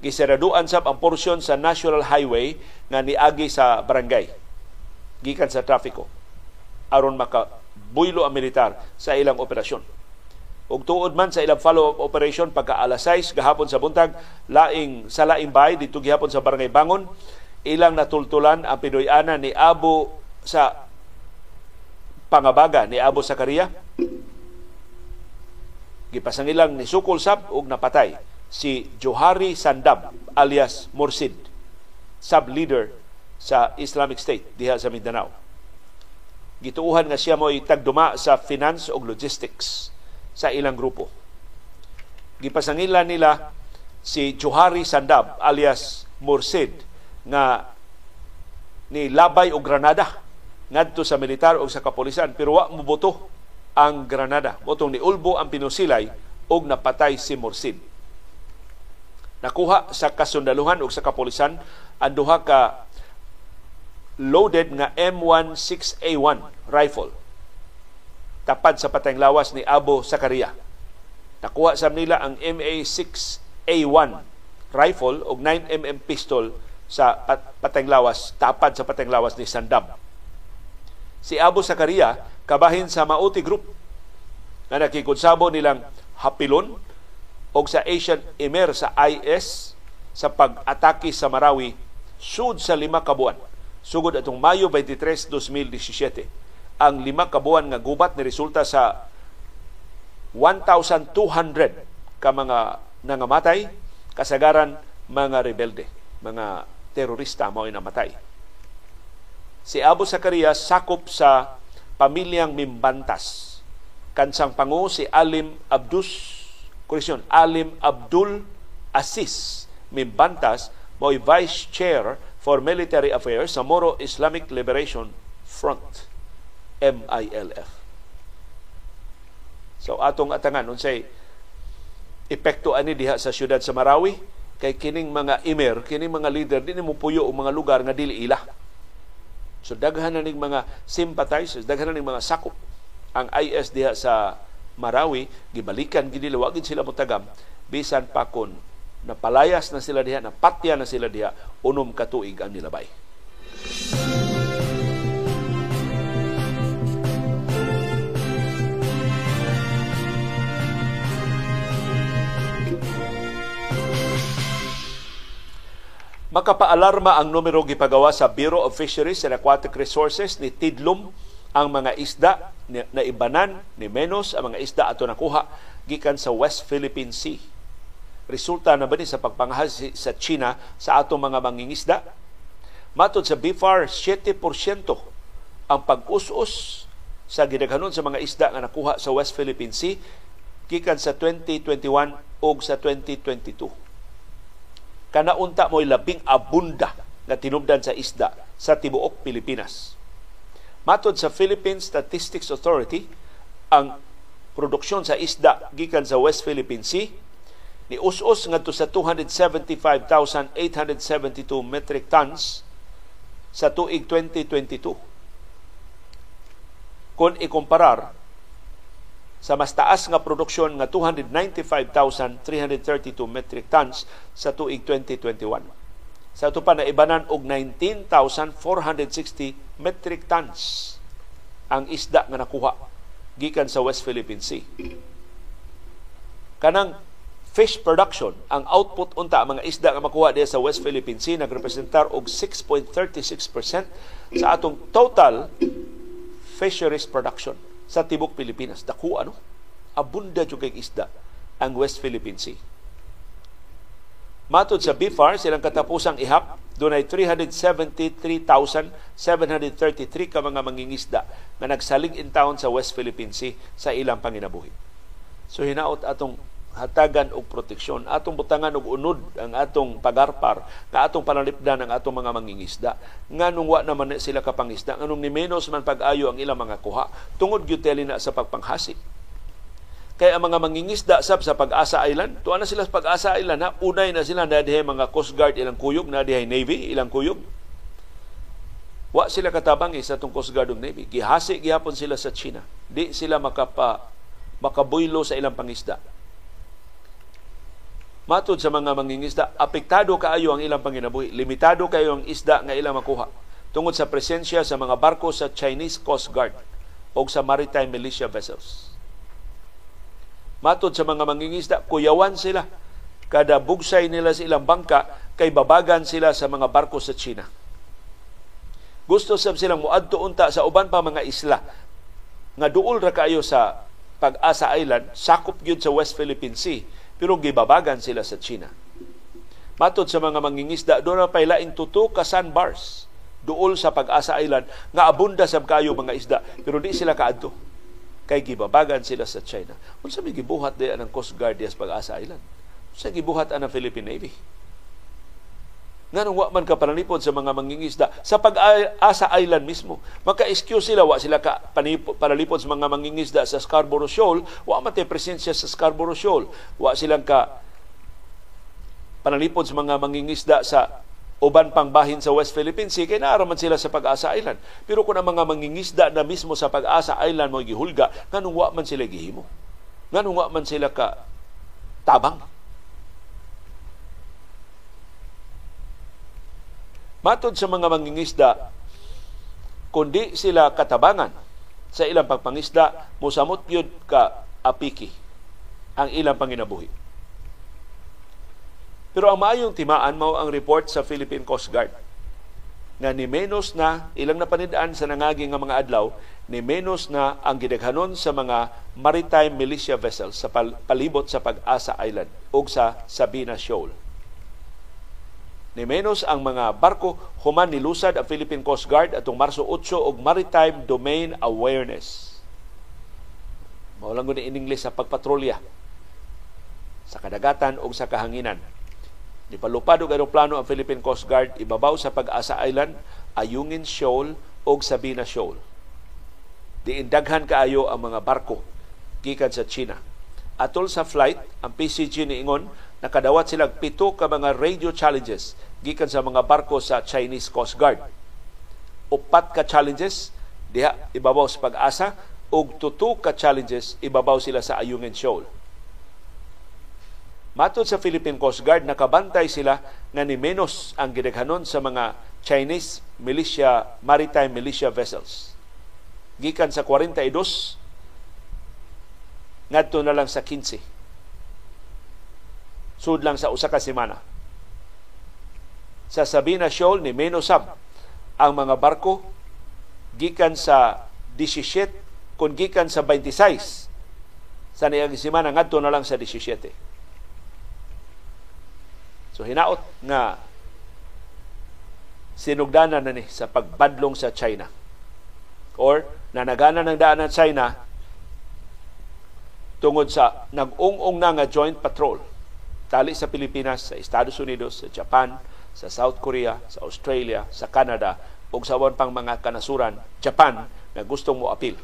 Giseraduan sab ang porsyon sa National Highway nga niagi sa barangay. Gikan sa trafiko aron maka buylo ang militar sa ilang operasyon. Ug tuod man sa ilang follow-up operation pagka alas 6 gahapon sa buntag, laing sa laing bay dito gihapon sa Barangay Bangon, ilang natultulan ang Pinoyana ni Abu sa pangabaga ni Abu Sakaria. Gipasangilang ni Sukol Sab ug napatay si Johari Sandab alias Mursid, sub-leader sa Islamic State diha sa Mindanao. Gituuhan nga siya mo tagduma sa finance o logistics sa ilang grupo. Gipasangilan nila si Johari Sandab alias Mursid nga ni labay o granada ngadto sa militar o sa kapolisan pero wa muboto ang granada. Botong ni Ulbo ang pinusilay og napatay si Mursid nakuha sa kasundaluhan o sa kapolisan ang duha ka loaded nga M16A1 rifle tapad sa patayng lawas ni Abu Sakaria. Nakuha sa nila ang MA6A1 rifle o 9mm pistol sa patayng lawas, tapad sa patayng lawas ni Sandam. Si Abu Sakaria, kabahin sa Mauti Group na nakikonsabo nilang hapilon o sa Asian Emer sa IS sa pag-atake sa Marawi sud sa lima kabuan sugod atong Mayo 23, 2017. Ang lima kabuan nga gubat ni resulta sa 1,200 ka mga nangamatay, kasagaran mga rebelde, mga terorista mao namatay. Si Abu Zacarias sakop sa pamilyang Mimbantas. Kansang pangu si Alim Abdus, koreksyon, Alim Abdul Asis Mimbantas, mo'y Vice Chair for Military Affairs sa Moro Islamic Liberation Front MILF. So atong atangan unsay epekto ani diha sa syudad sa Marawi kay kining mga imer, kining mga leader dinhi mo puyo og mga lugar nga dili ila. So daghan na ning mga sympathizers, daghan na ning mga sakop ang IS diha sa Marawi gibalikan gid nila gid sila mutagam bisan pa kon napalayas na sila diha, napatya na sila diha, unom katuig ang nilabay. Makapaalarma ang numero gipagawa sa Bureau of Fisheries and Aquatic Resources ni Tidlum ang mga isda na ibanan ni menos ang mga isda ato nakuha gikan sa West Philippine Sea resulta na ba ni sa pagpangahal sa China sa atong mga mangingisda? Matod sa BFAR, 7% ang pag-us-us sa gidaghanon sa mga isda nga nakuha sa West Philippine Sea gikan sa 2021 o sa 2022. Kanaunta mo'y labing abunda nga tinubdan sa isda sa tibuok Pilipinas. Matod sa Philippine Statistics Authority, ang produksyon sa isda gikan sa West Philippine Sea ni us-us ngadto sa 275,872 metric tons sa tuig 2022. Kung ikumparar sa mas taas nga produksyon nga 295,332 metric tons sa tuig 2021. Sa ito pa na ibanan og 19,460 metric tons ang isda nga nakuha gikan sa West Philippine Sea. Kanang fish production, ang output unta mga isda nga makuha diya sa West Philippine Sea nagrepresentar og 6.36% sa atong total fisheries production sa tibok Pilipinas. Dako ano? Abunda jud kay isda ang West Philippine Sea. Matod sa BFAR, silang katapusang ihap, dunay 373,733 ka mga mangingisda na nagsalig in town sa West Philippine Sea sa ilang panginabuhi. So hinaot atong hatagan og proteksyon. Atong butangan og unod ang atong pagarpar nga atong panalipdan ang atong mga mangingisda. Nganong wa naman sila kapangisda nganong ni menos man pag-ayo ang ilang mga kuha tungod gyud na sa pagpanghasi. Kay ang mga mangingisda sab sa Pag-asa Island tuwa na sila sa Pag-asa Island ha? Unay na sila na dihay mga Coast Guard ilang kuyog na dihay Navy ilang kuyog. Wa sila katabang sa tong Coast Guard Navy. Gihasi gihapon sila sa China. Di sila makapa makabuylo sa ilang pangisda Matod sa mga mangingisda, apektado kaayo ang ilang panginabuhi. Limitado kayo ang isda nga ilang makuha tungod sa presensya sa mga barko sa Chinese Coast Guard o sa maritime militia vessels. Matod sa mga mangingisda, kuyawan sila kada bugsay nila sa ilang bangka kay babagan sila sa mga barko sa China. Gusto sab silang muadto unta sa uban pa mga isla nga duol ra kaayo sa Pag-asa Island, sakop gyud sa West Philippine Sea pero gibabagan sila sa China. Matod sa mga mangingisda, doon na pailaing tuto ka sandbars duol sa Pag-asa Island nga abunda sa kayo mga isda pero di sila kaadto kay gibabagan sila sa China. Unsa may gibuhat di ang Coast Guard sa Pag-asa Island? Unsa gibuhat ang Philippine Navy? Nganong wa man ka panalipod sa mga mangingisda sa pag-asa island mismo. Maka-excuse sila, wa sila ka panalipod sa mga mangingisda sa Scarborough Shoal, wa man presensya sa Scarborough Shoal. Wa silang ka panalipod sa mga mangingisda sa uban pang bahin sa West Philippines Sea, kay naaraman sila sa Pag-asa Island. Pero kung ang mga mangingisda na mismo sa Pag-asa Island mo gihulga, nganong wa man sila gihimo? Nganong wa man sila ka tabang? Matod sa mga mangingisda, kundi sila katabangan sa ilang pagpangisda, musamot yun ka apiki ang ilang panginabuhi. Pero ang maayong timaan mao ang report sa Philippine Coast Guard nga ni menos na ilang napanidaan sa nangagi nga mga adlaw ni menos na ang gidaghanon sa mga maritime militia vessels sa palibot sa Pag-asa Island ug sa Sabina Shoal ni menos ang mga barko human nilusad ang Philippine Coast Guard atong Marso 8 og Maritime Domain Awareness. Mao lang in English sa pagpatrolya sa kadagatan o sa kahanginan. Di palupad og plano ang Philippine Coast Guard ibabaw sa Pag-asa Island, Ayungin Shoal o Sabina Shoal. Diindaghan kaayo ang mga barko gikan sa China. Atol sa flight, ang PCG ni Ingon nakadawat sila pito ka mga radio challenges gikan sa mga barko sa Chinese Coast Guard. Upat ka challenges diha ibabaw sa pag-asa ug tuto ka challenges ibabaw sila sa Ayungin Shoal. Matod sa Philippine Coast Guard, nakabantay sila nga ni menos ang gidaghanon sa mga Chinese militia, maritime militia vessels. Gikan sa 42, ngadto na lang sa 15 sud lang sa usa ka semana. Sa Sabina Shoal ni Menosab ang mga barko gikan sa 17 kung gikan sa 26 sa niyang semana ngadto na lang sa 17. So hinaot nga sinugdanan na ni sa pagbadlong sa China or nanagana ng daan ng China tungod sa nag-ung-ung na nga joint patrol tali sa Pilipinas, sa Estados Unidos, sa Japan, sa South Korea, sa Australia, sa Canada, ug sa pang mga kanasuran, Japan, na gustong mo apil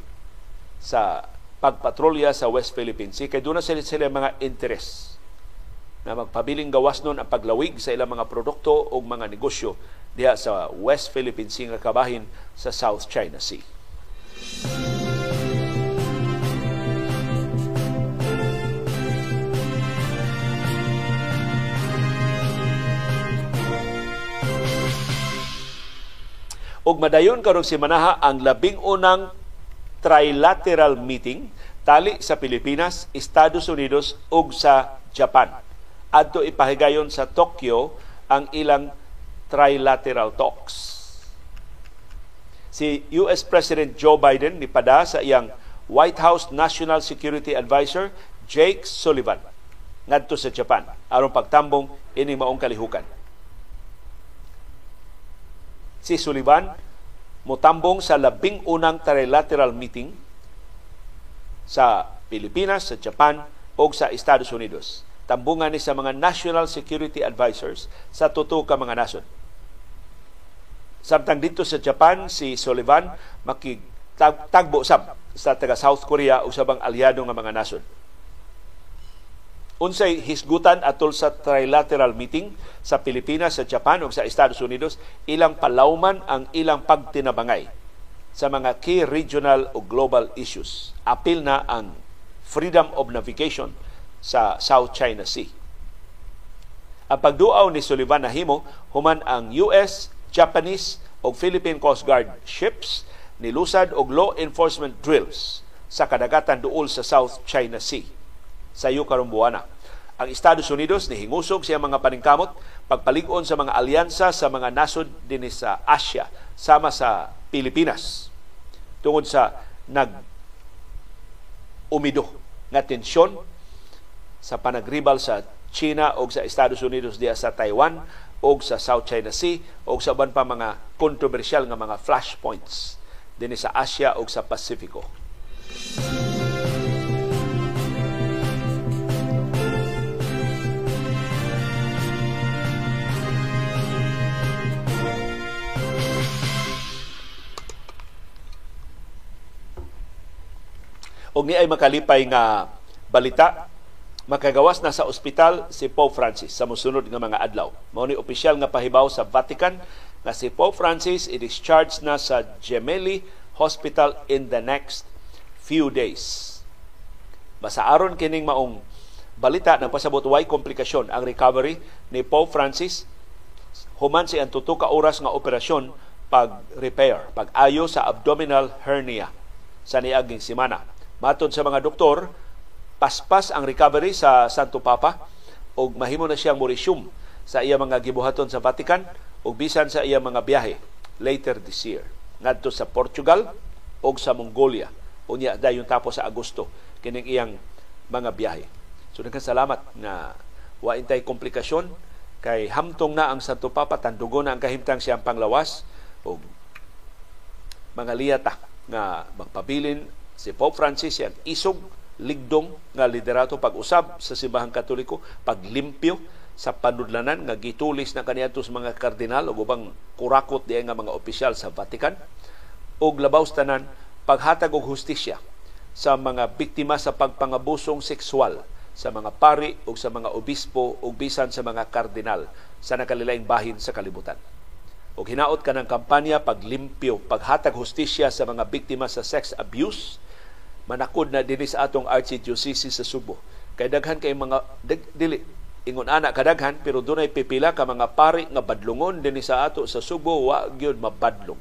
sa pagpatrolya sa West Philippine Sea. Kaya doon na sila, sila mga interes na magpabiling gawas nun ang paglawig sa ilang mga produkto o mga negosyo diha sa West Philippine Sea nga kabahin sa South China Sea. Ug madayon karong semanaha ang labing unang trilateral meeting tali sa Pilipinas, Estados Unidos ug sa Japan. Adto ipahigayon sa Tokyo ang ilang trilateral talks. Si US President Joe Biden nipada sa iyang White House National Security Advisor Jake Sullivan ngadto sa Japan aron pagtambong ining maong kalihukan si Sullivan mutambong sa labing unang trilateral meeting sa Pilipinas, sa Japan o sa Estados Unidos. Tambungan ni sa mga national security advisors sa tuto ka mga nasod. Samtang dito sa Japan, si Sullivan makitagbo sab sa taga South Korea o sa bang aliado nga mga nasod unsay hisgutan atol sa trilateral meeting sa Pilipinas, sa Japan ug sa Estados Unidos ilang palawman ang ilang pagtinabangay sa mga key regional o global issues. Apil na ang freedom of navigation sa South China Sea. Ang pagduaw ni Sullivan nahimo human ang US, Japanese o Philippine Coast Guard ships nilusad og law enforcement drills sa kadagatan duol sa South China Sea sa karong buwana. Ang Estados Unidos ni hingusog siya mga paningkamot pagpalig-on sa mga alyansa sa mga nasod din sa Asia sama sa Pilipinas tungod sa nag umido nga tensyon sa panagribal sa China o sa Estados Unidos diya sa Taiwan o sa South China Sea o sa ban pa mga kontrobersyal nga mga flashpoints din sa Asia o sa Pasifiko. Og ni ay makalipay nga balita makagawas na sa ospital si Pope Francis sa musunod nga mga adlaw. Mao ni opisyal nga pahibaw sa Vatican nga si Pope Francis i-discharge na sa Gemelli Hospital in the next few days. Basaaron kining maong balita ng pasabot way komplikasyon ang recovery ni Pope Francis human si ang tuto oras nga operasyon pag-repair, pag-ayo sa abdominal hernia sa niaging semana. Matod sa mga doktor, paspas ang recovery sa Santo Papa ug mahimo na siyang morisyum sa iya mga gibuhaton sa Vatican ug bisan sa iya mga biyahe later this year. Ngadto sa Portugal ug sa Mongolia. Unya dayon tapos sa Agosto kining iyang mga biyahe. So salamat na wa intay komplikasyon kay hamtong na ang Santo Papa. Tandugo na ang kahimtang siyang panglawas ug mga liyata nga magpabilin si Pope Francis yan isog ligdong nga liderato pag-usab sa simbahang katoliko, paglimpyo sa panudlanan nga gitulis na kaniadto sa mga kardinal o ubang kurakot diay nga mga opisyal sa Vatican ug labaw tanan paghatag og hustisya sa mga biktima sa pagpangabusong sexual sa mga pari ug sa mga obispo ug bisan sa mga kardinal sa nakalilaing bahin sa kalibutan. Og hinaot ka ng kampanya paglimpyo, paghatag hustisya sa mga biktima sa sex abuse manakod na dinhi sa atong Archdiocese sa Subo. Kay daghan kay mga dag, dili ingon ana kadaghan pero dunay pipila ka mga pari nga badlungon dinhi sa ato sa Subo wa gyud mabadlong.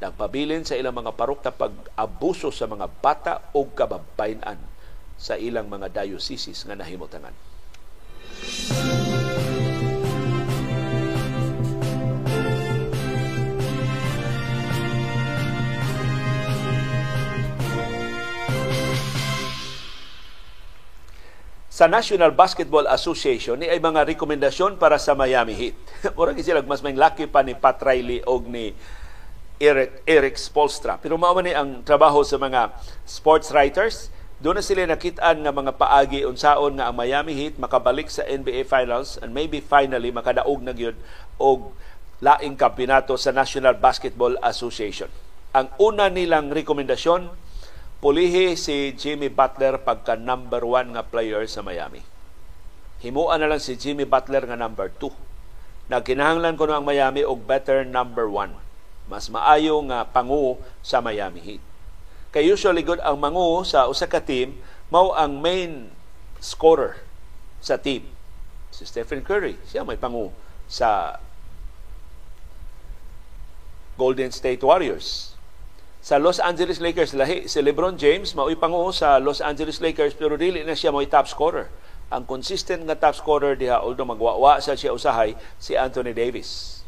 Nagpabilin sa ilang mga parokta pag-abuso sa mga bata o kababayan sa ilang mga dioceses nga nahimutangan. Música sa National Basketball Association ni ay mga rekomendasyon para sa Miami Heat. Mura sila mas may laki pa ni Pat Riley og ni Eric, Eric Spolstra. Pero mao ni ang trabaho sa mga sports writers. Doon na sila nakitaan nga mga paagi unsaon nga ang Miami Heat makabalik sa NBA Finals and maybe finally makadaog na gyud og laing kampeonato sa National Basketball Association. Ang una nilang rekomendasyon pulihi si Jimmy Butler pagka number one nga player sa Miami. Himuan na lang si Jimmy Butler nga number two. Nagkinahanglan ko ang Miami og better number one. Mas maayo nga pangu sa Miami Heat. Kay usually good ang mangu sa usa ka team mao ang main scorer sa team. Si Stephen Curry, siya may pangu sa Golden State Warriors sa Los Angeles Lakers lahi si LeBron James mao'y panguho sa Los Angeles Lakers pero dili na siya mo'y top scorer. Ang consistent nga top scorer diha although magwawa sa siya usahay si Anthony Davis.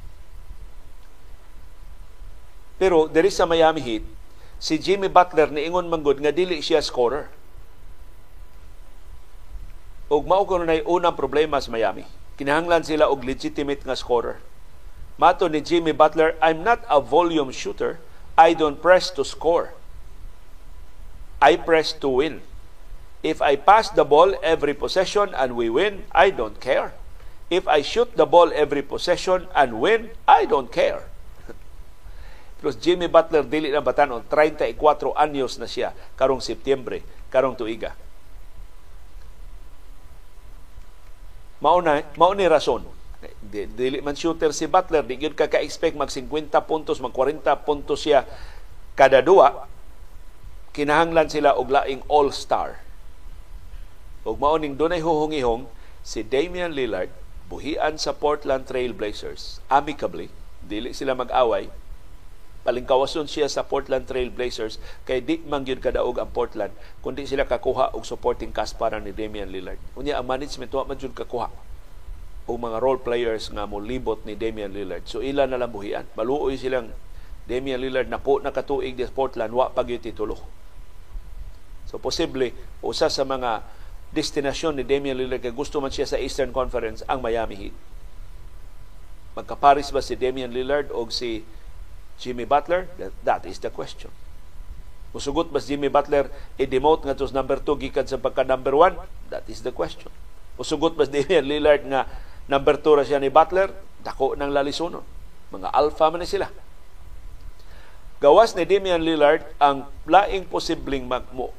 Pero diri sa Miami Heat si Jimmy Butler niingon manggod nga dili siya scorer. Ug mao kuno nay unang problema sa Miami. Kinahanglan sila og legitimate nga scorer. Mato ni Jimmy Butler, I'm not a volume shooter I don't press to score. I press to win. If I pass the ball every possession and we win, I don't care. If I shoot the ball every possession and win, I don't care. Plus Jimmy Butler dili na batanon 34 anyos na siya karong Setyembre, karong tuiga. Mao na, mao ni rason dili man shooter si Butler di gyud ka ka-expect mag 50 puntos mag 40 puntos siya kada duwa kinahanglan sila og laing all-star. Ug mao ning dunay huhungihong si Damian Lillard buhian sa Portland Trail Blazers. Amicably dili sila mag-away. Palingkawason siya sa Portland Trail Blazers kay di man gyud kadaog ang Portland kundi sila kakuha og supporting cast para ni Damian Lillard. Unya ang management wa man jud kakuha o mga role players nga mo libot ni Damian Lillard. So ila na lang buhian. Maluoy silang Damian Lillard na po nakatuig di Portland wa pag titulo. So posible usa sa mga destinasyon ni Damian Lillard kay gusto man siya sa Eastern Conference ang Miami Heat. Magkaparis ba si Damian Lillard o si Jimmy Butler? That, that is the question. Musugot ba si Jimmy Butler i-demote nga to number 2 gikan sa pagka number 1? That is the question. Musugot ba si Damian Lillard nga Number 2 ra siya ni Butler, dako ng lalisunon. Mga alpha man sila. Gawas ni Damian Lillard ang laing posibleng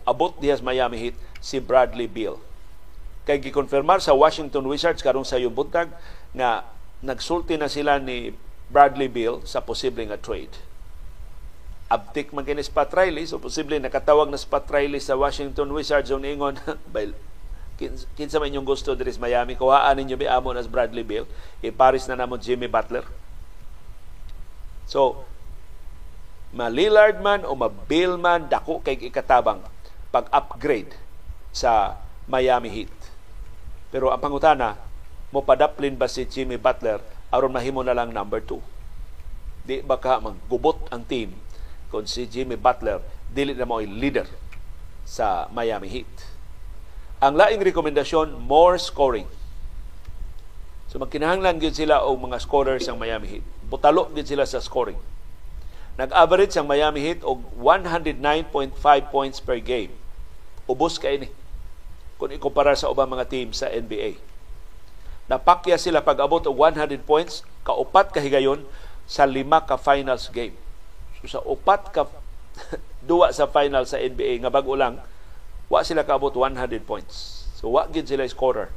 abot diha sa Miami Heat si Bradley Beal. kay gikonfirmar sa Washington Wizards karong sa buntag nga nagsulti na sila ni Bradley Beal sa posible nga trade. Abtik man kini Pat Riley, so posible nakatawag na Pat Riley sa Washington Wizards o ingon, kinsa man inyong gusto diri sa Miami, kuhaan ninyo bi amo as Bradley Beal, iparis na namo Jimmy Butler. So, ma Lillard man o ma Bill man dako kay ikatabang pag-upgrade sa Miami Heat. Pero ang pangutana, mo padaplin ba si Jimmy Butler aron mahimo na lang number 2? Di ba ka maggubot ang team kung si Jimmy Butler dili na mo leader sa Miami Heat. Ang laing rekomendasyon, more scoring. So magkinahanglan gyud sila og mga scorers ang Miami Heat. Butalo gyud sila sa scoring. Nag-average ang Miami Heat og 109.5 points per game. Ubos kay ni kung ikumpara sa ubang mga team sa NBA. Napakya sila pag-abot og 100 points, kaupat kahigayon sa lima ka finals game. So sa upat ka duwa sa final sa NBA nga bag-o lang, wa sila kaabot 100 points. So wa gid sila scorer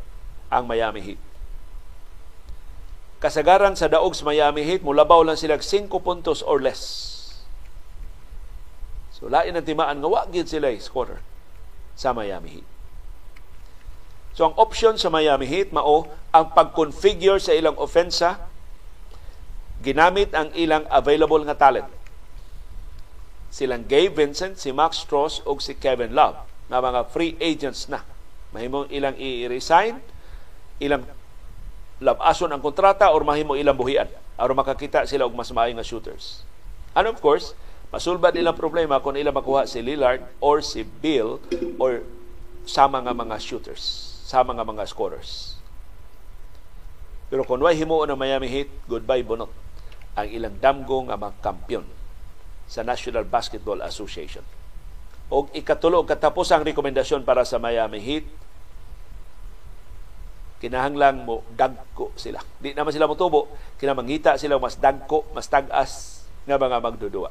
ang Miami Heat. Kasagaran sa daog sa Miami Heat, mulabaw lang sila 5 puntos or less. So lain ang timaan nga wa gid sila scorer sa Miami Heat. So ang option sa Miami Heat mao ang pag-configure sa ilang ofensa ginamit ang ilang available nga talent. Silang Gabe Vincent, si Max Strauss ug si Kevin Love na mga free agents na. Mahimong ilang i-resign, ilang labason ang kontrata or mahimo ilang buhian aron makakita sila og mas maayo nga shooters. And of course, masulbad ilang problema kung ilang makuha si Lillard or si Bill or sama nga mga shooters sa mga mga scorers. Pero kung way himuon ng Miami Heat, goodbye bunot ang ilang damgo nga mga kampiyon sa National Basketball Association. O ikatulo katapos ang rekomendasyon para sa Miami Heat, kinahanglang mo dagko sila. Di naman sila motubo, kinamangita sila mas dagko, mas tagas nga mga magdudua.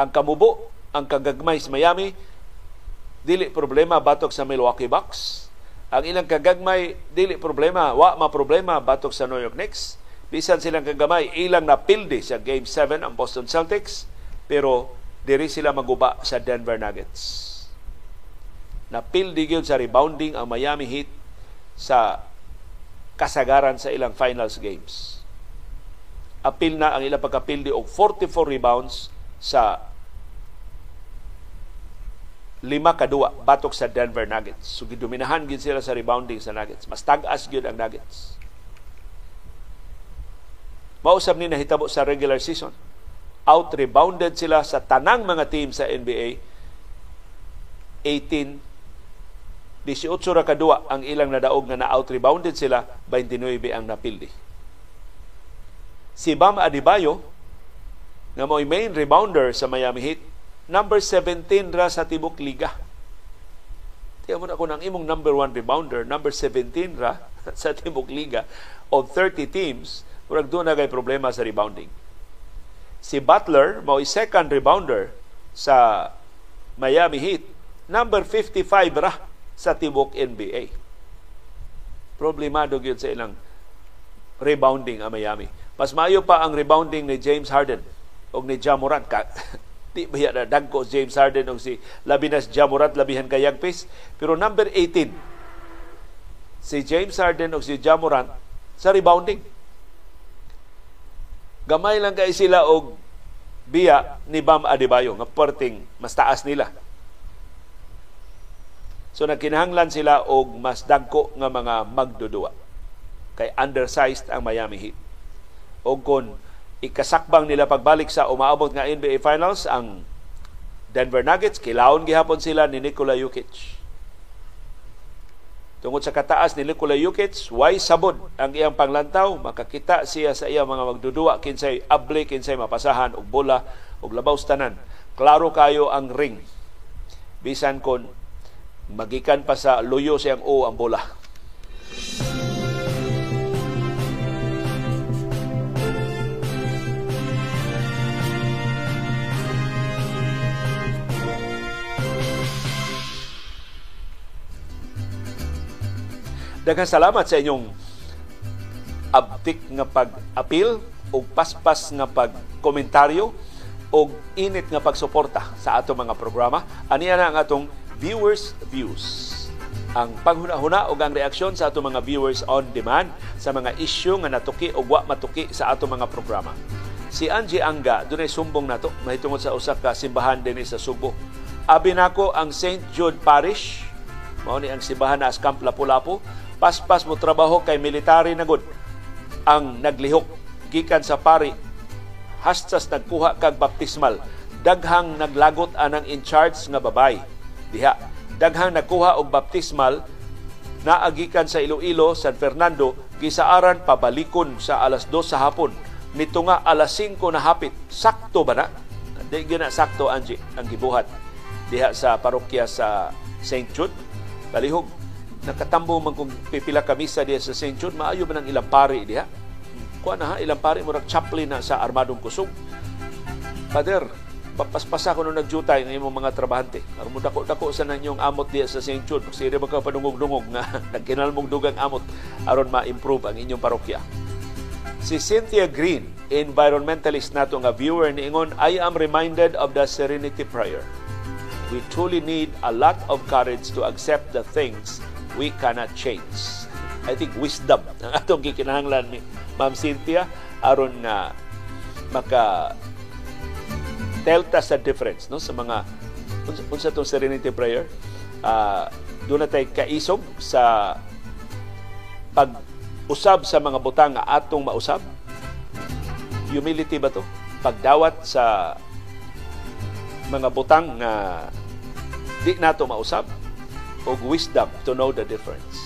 Ang kamubo, ang kagagmay sa Miami, dili problema batok sa Milwaukee Bucks. Ang ilang kagagmay dili problema, wa ma problema batok sa New York Knicks. Bisan silang kagamay, ilang napildi sa Game 7 ang Boston Celtics, pero diri sila maguba sa Denver Nuggets. Napildi gyud sa rebounding ang Miami Heat sa kasagaran sa ilang finals games. Apil na ang ilang pagkapildi og 44 rebounds sa lima kadua batok sa Denver Nuggets. So gidominahan gid sila sa rebounding sa Nuggets. Mas tag-as ang Nuggets. Mausab ni nahitabo sa regular season. Out-rebounded sila sa tanang mga team sa NBA. 18 18 ra kadua ang ilang nadaog nga na-out-rebounded sila, 29 ang napildi. Si Bam Adebayo, nga mo'y main rebounder sa Miami Heat, number 17 ra sa Tibok Liga. Tiyan mo na kung ang imong number 1 rebounder, number 17 ra sa Tibok Liga of 30 teams, murag doon na problema sa rebounding. Si Butler, mao second rebounder sa Miami Heat, number 55 ra sa Tibok NBA. Problemado gyud sa ilang rebounding ang Miami. Mas maayo pa ang rebounding ni James Harden o ni Jamorant Di ba na dagko James Harden o si Labinas Jamorat labihan kay Yagpis. Pero number 18, si James Harden o si Jamorant sa rebounding. Gamay lang kay sila og biya ni Bam Adebayo nga perting mas taas nila. So nagkinahanglan sila og mas dagko nga mga magdudua. Kay undersized ang Miami Heat. O kung ikasakbang nila pagbalik sa umaabot nga NBA Finals ang Denver Nuggets kilawon gihapon sila ni Nikola Jokic tungod sa kataas ni Nikola Jokic why sabod ang iyang panglantaw? Makakita siya sa iyang mga magdudua kinsay able kinsay mapasahan og bola og labaw tanan. Klaro kayo ang ring. Bisan kon magikan pa sa luyo siyang o ang bola Daghang salamat sa inyong abtik nga pag-apil o paspas nga pag-komentaryo o init nga pagsuporta sa ato mga programa. Aniya na ang atong viewers views ang panghuna-huna o ang reaksyon sa ato mga viewers on demand sa mga issue nga natuki o wa matuki sa ato mga programa. Si Angie Anga, dunay sumbong nato, mahitungod sa usa ka simbahan din sa Subo. Abi nako ang St. Jude Parish, mao ni ang simbahan na Camp Lapu-Lapu, paspas mo trabaho kay military na gud ang naglihok gikan sa pari hastas nagkuha kag baptismal daghang naglagot anang in charge nga babay diha daghang nagkuha og baptismal naagikan sa Iloilo, San Fernando, gisaaran pabalikon sa alas 2 sa hapon. Nito nga alas 5 na hapit. Sakto ba na? Di gina sakto Angie ang gibuhat diha sa parokya sa St. Jude. Balihog, nakatambo man kung pipila ka diha sa St. Jude, maayo man ang ilang pari diha. Kuha na ha, ilang pari murag chaplain na sa armadong kusog. Father, papaspasa ko nung nagjutay ng imong mga trabahante. Aron dako-dako sa nanyong amot diya sa St. Jude. Sige ba ka padungog-dungog nga nagkinalmong dugang amot aron ma-improve ang inyong parokya. Si Cynthia Green, environmentalist nato nga viewer niingon, I am reminded of the Serenity Prayer. We truly need a lot of courage to accept the things we cannot change. I think wisdom ang atong gikinahanglan ni Ma'am Cynthia aron nga maka delta sa difference no sa mga unsa tong serenity prayer. Uh, doon na tayo kaisog sa pag usab sa mga butang nga atong mausab. Humility ba to? Pagdawat sa mga butang nga di nato mausab o wisdom to know the difference.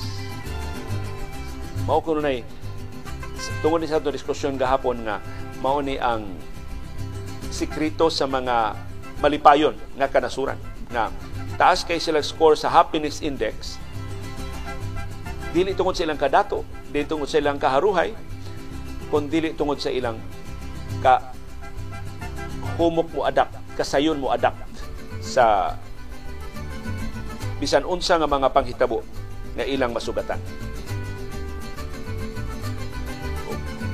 Mao kuno nay tungod ni sa diskusyon gahapon nga mao ni ang sikreto sa mga malipayon nga kanasuran. Nga taas kay sila score sa happiness index. Dili tungod sa ilang kadato dili tungod sa ilang kaharuhay kun dili tungod sa ilang ka humok mo adapt kasayon mo adapt sa bisan unsa nga mga panghitabo nga ilang masugatan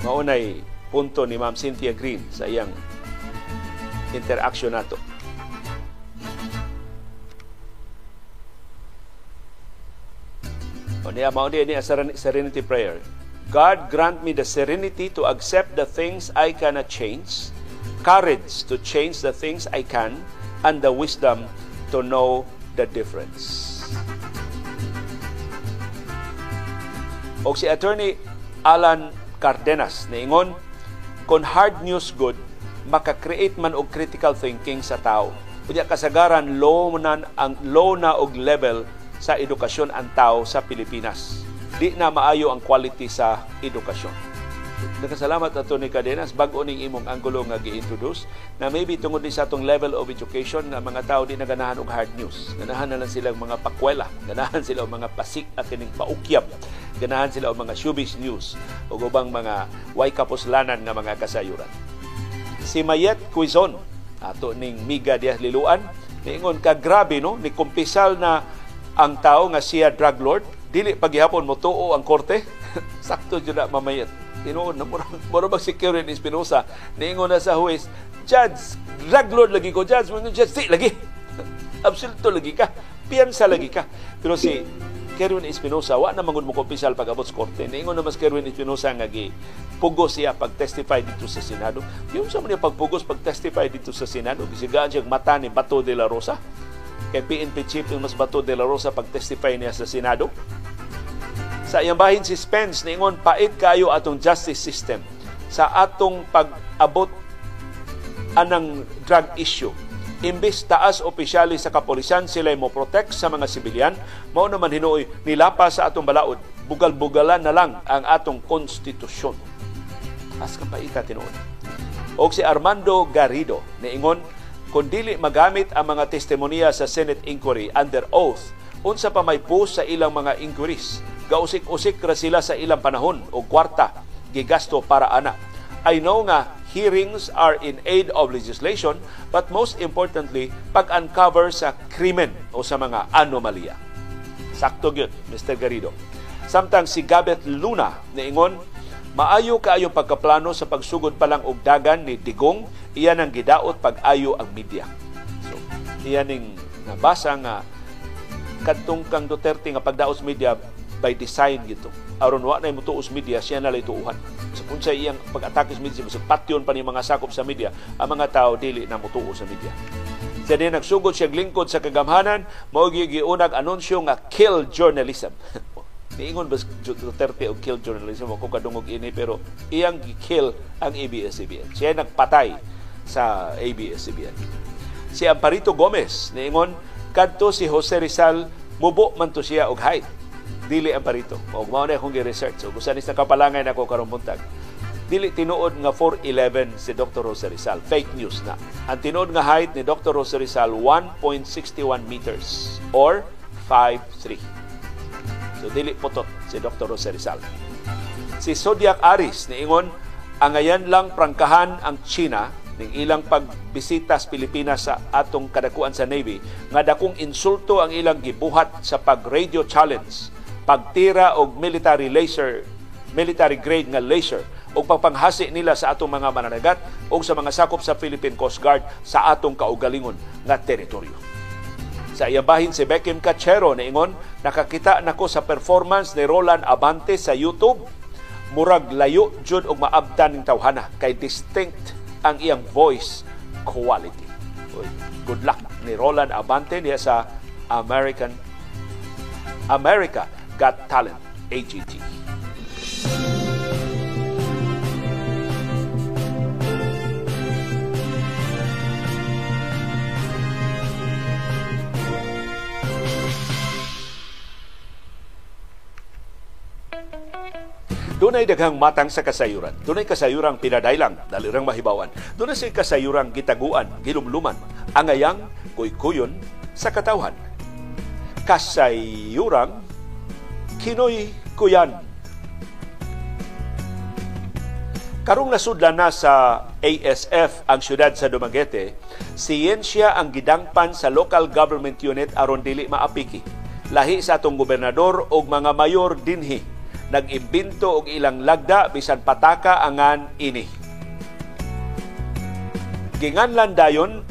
maunay punto ni Ma'am Cynthia Green sa iyang interaction nato. O niya, mao niya serenity prayer. God grant me the serenity to accept the things I cannot change, courage to change the things I can, and the wisdom to know the difference. O si Attorney Alan Cardenas, niingon, kung hard news good, maka-create man og critical thinking sa tao. Unya kasagaran low na ang low na og level sa edukasyon ang tao sa Pilipinas. Di na maayo ang quality sa edukasyon. Nagkasalamat ato ni Cadenas. Bag-o ning imong anggulo nga gi-introduce na maybe tungod din sa atong level of education nga mga tao di naganahan og hard news. Ganahan na lang silang mga pakwela, ganahan sila og mga pasik at kining paukyab, ganahan sila og mga showbiz news o ubang mga way kapuslanan nga mga kasayuran. Si Mayet Quizon ato ning Miga Diaz Liluan niingon ka grabe no? Ni kumpisal na ang tao nga siya drug lord. Dili paghihapon mo tuo ang korte. Sakto jud na mamayet tinuod na mura mura bag si Karen Espinosa niingon na sa huwes judge drug lord lagi ko judge mo judge si lagi absoluto lagi ka piyansa lagi ka pero si Kerwin Espinosa wa na mangud mo kompisal pag-abot sa korte. Niingon naman Kerwin Espinosa nga gi pugos siya pag-testify dito sa Senado. Yung sa man pagpugos pag-testify dito sa Senado, gisigaan siya mata ni Bato de la Rosa. Kay PNP Chief yung mas Bato de la Rosa pag-testify niya sa Senado. Sa iyang bahin si Spence, niingon pait kayo atong justice system sa atong pag-abot anang drug issue. Imbis taas opisyali sa kapolisan sila mo protect sa mga sibilyan. Mao naman hinuoy nilapa sa atong balaod. Bugal-bugalan na lang ang atong konstitusyon. As ka paita tinuod. Og si Armando Garrido niingon kung dili magamit ang mga testimonya sa Senate inquiry under oath unsa pa may post sa ilang mga inquiries gausik-usik ra sila sa ilang panahon o kwarta gigasto para ana I know nga hearings are in aid of legislation, but most importantly, pag-uncover sa krimen o sa mga anomalya. Sakto yun, Mr. Garrido. Samtang si Gabet Luna niingon maayo kaayo pagkaplano sa pagsugod pa lang og dagan ni Digong iyan ang gidaot pag-ayo ang media. So, iyan ning nabasa nga kadtong kang Duterte nga pagdaos media by design gito. Aron wa na mutuos media siya na tuuhan. Sa sa iyang pag-atake sa media, sa patyon pa ni mga sakop sa media, ang mga tao dili na mutuo sa media. Siya din nagsugod siya lingkod sa kagamhanan, mao giunag anunsyo nga kill journalism. Niingon ba Duterte og kill journalism ako kadungog ini pero iyang gi-kill ang ABS-CBN. Siya nagpatay sa ABS-CBN. Si Amparito Gomez niingon kadto si Jose Rizal mubo man to siya og height. Dili Amparito. Og mao na akong gi-research. So, gusto ni sa kapalangay na ako karong dili tinuod nga 4'11 si Dr. Jose Rizal. Fake news na. Ang tinuod nga height ni Dr. Jose Rizal 1.61 meters or 5'3. So dili putot si Dr. Jose Rizal. Si Zodiac Aris niingon ang ayan lang prangkahan ang China ning ilang pagbisita sa Pilipinas sa atong kadakuan sa Navy nga dakong insulto ang ilang gibuhat sa pag-radio challenge, pagtira og military laser, military grade nga laser o pagpanghasi nila sa atong mga mananagat o sa mga sakop sa Philippine Coast Guard sa atong kaugalingon nga teritoryo. Sa iyabahin si Beckham Cachero na ingon, nakakita nako sa performance ni Roland Abante sa YouTube. Murag layo jud og maabtan ning tawhana kay distinct ang iyang voice quality. Good luck ni Roland Abante niya sa American America Got Talent AGT. Dunay daghang matang sa kasayuran. Dunay kasayurang pinadailang, dalirang mahibawan. Dunay sa kasayurang gitaguan, gilumluman, angayang, kuykuyon sa katawhan. Kasayurang kinoy kuyan. Karong nasudlan na sa ASF ang syudad sa Dumaguete, siyensya ang gidangpan sa local government unit aron dili maapiki. Lahi sa atong gobernador o mga mayor dinhi nag-imbento og ilang lagda bisan pataka angan ini. Ginganlan dayon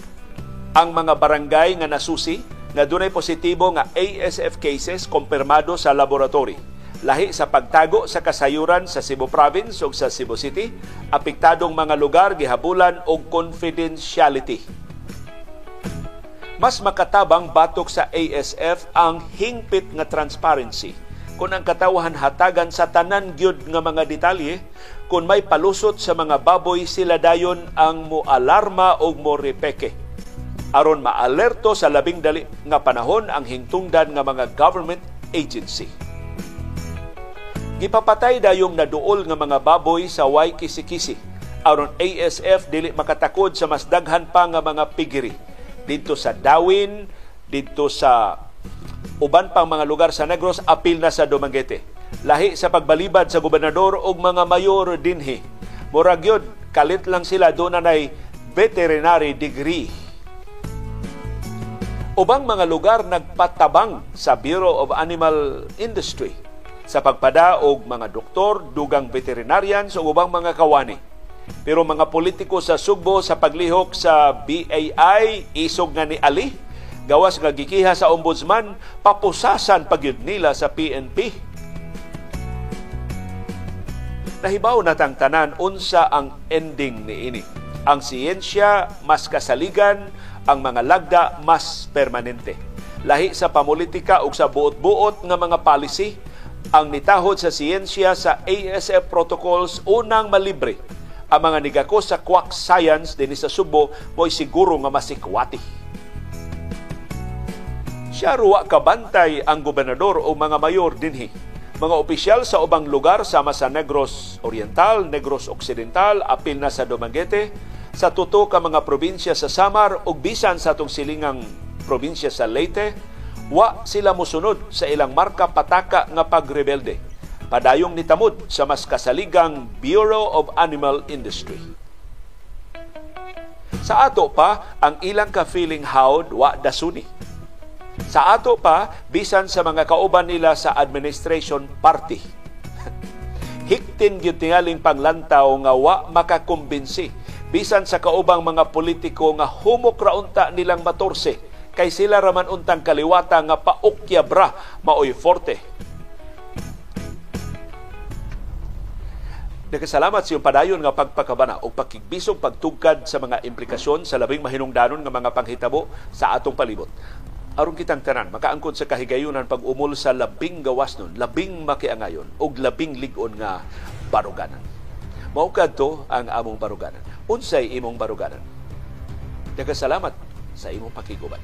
ang mga barangay nga nasusi nga dunay positibo nga ASF cases kumpirmado sa laboratory. Lahi sa pagtago sa kasayuran sa Cebu Province ug sa Cebu City, apektadong mga lugar gihabulan og confidentiality. Mas makatabang batok sa ASF ang hingpit nga transparency kung ang katawahan hatagan sa tanan gyud nga mga detalye kung may palusot sa mga baboy sila dayon ang mo alarma o mo repeke aron maalerto sa labing dali nga panahon ang hingtungdan nga mga government agency. Gipapatay dayong naduol nga mga baboy sa way kisi-kisi aron ASF dili makatakod sa mas daghan pa nga mga pigiri dito sa Dawin, dito sa uban pang mga lugar sa Negros apil na sa Dumaguete. Lahi sa pagbalibad sa gobernador ug mga mayor dinhi. Murag yun, kalit lang sila doon na veterinary degree. Ubang mga lugar nagpatabang sa Bureau of Animal Industry sa pagpada og mga doktor, dugang veterinarians o ubang mga kawani. Pero mga politiko sa Sugbo sa paglihok sa BAI, isog nga ni Ali, gawas nga gikiha sa ombudsman papusasan pagyud nila sa PNP nahibaw natang tanan unsa ang ending ni ini ang siyensya mas kasaligan ang mga lagda mas permanente. Lahi sa pamulitika ug sa buot-buot nga mga policy ang nitahod sa siyensya sa ASF protocols unang malibre. Ang mga nigako sa quack science dinhi sa Subo mo'y siguro nga masikwati. Siya ruwa kabantay ang gobernador o mga mayor dinhi. Mga opisyal sa ubang lugar sama sa Negros Oriental, Negros Occidental, apil na sa Dumaguete, sa tuto ka mga probinsya sa Samar ug bisan sa atong silingang probinsya sa Leyte, wa sila musunod sa ilang marka pataka nga pagrebelde. Padayong nitamod sa mas kasaligang Bureau of Animal Industry. Sa ato pa, ang ilang ka feeling howd wa dasuni Sa ato pa, bisan sa mga kauban nila sa administration party. Hiktin gyud tingaling panglantaw nga wa makakumbinsi bisan sa kaubang mga politiko nga humok raunta nilang matorse kay sila raman untang kaliwata nga paukyabra maoy forte. Nagkasalamat sa iyong padayon nga pagpakabana o pagkigbisog pagtugkad sa mga implikasyon sa labing mahinungdanon nga mga panghitabo sa atong palibot aron kitang tanan makaangkon sa kahigayunan pag umol sa labing gawas nun, labing makiangayon ug labing ligon nga baruganan. Mao kadto ang among baruganan. Unsay imong baruganan? Nagkasalamat sa imong pakiguban.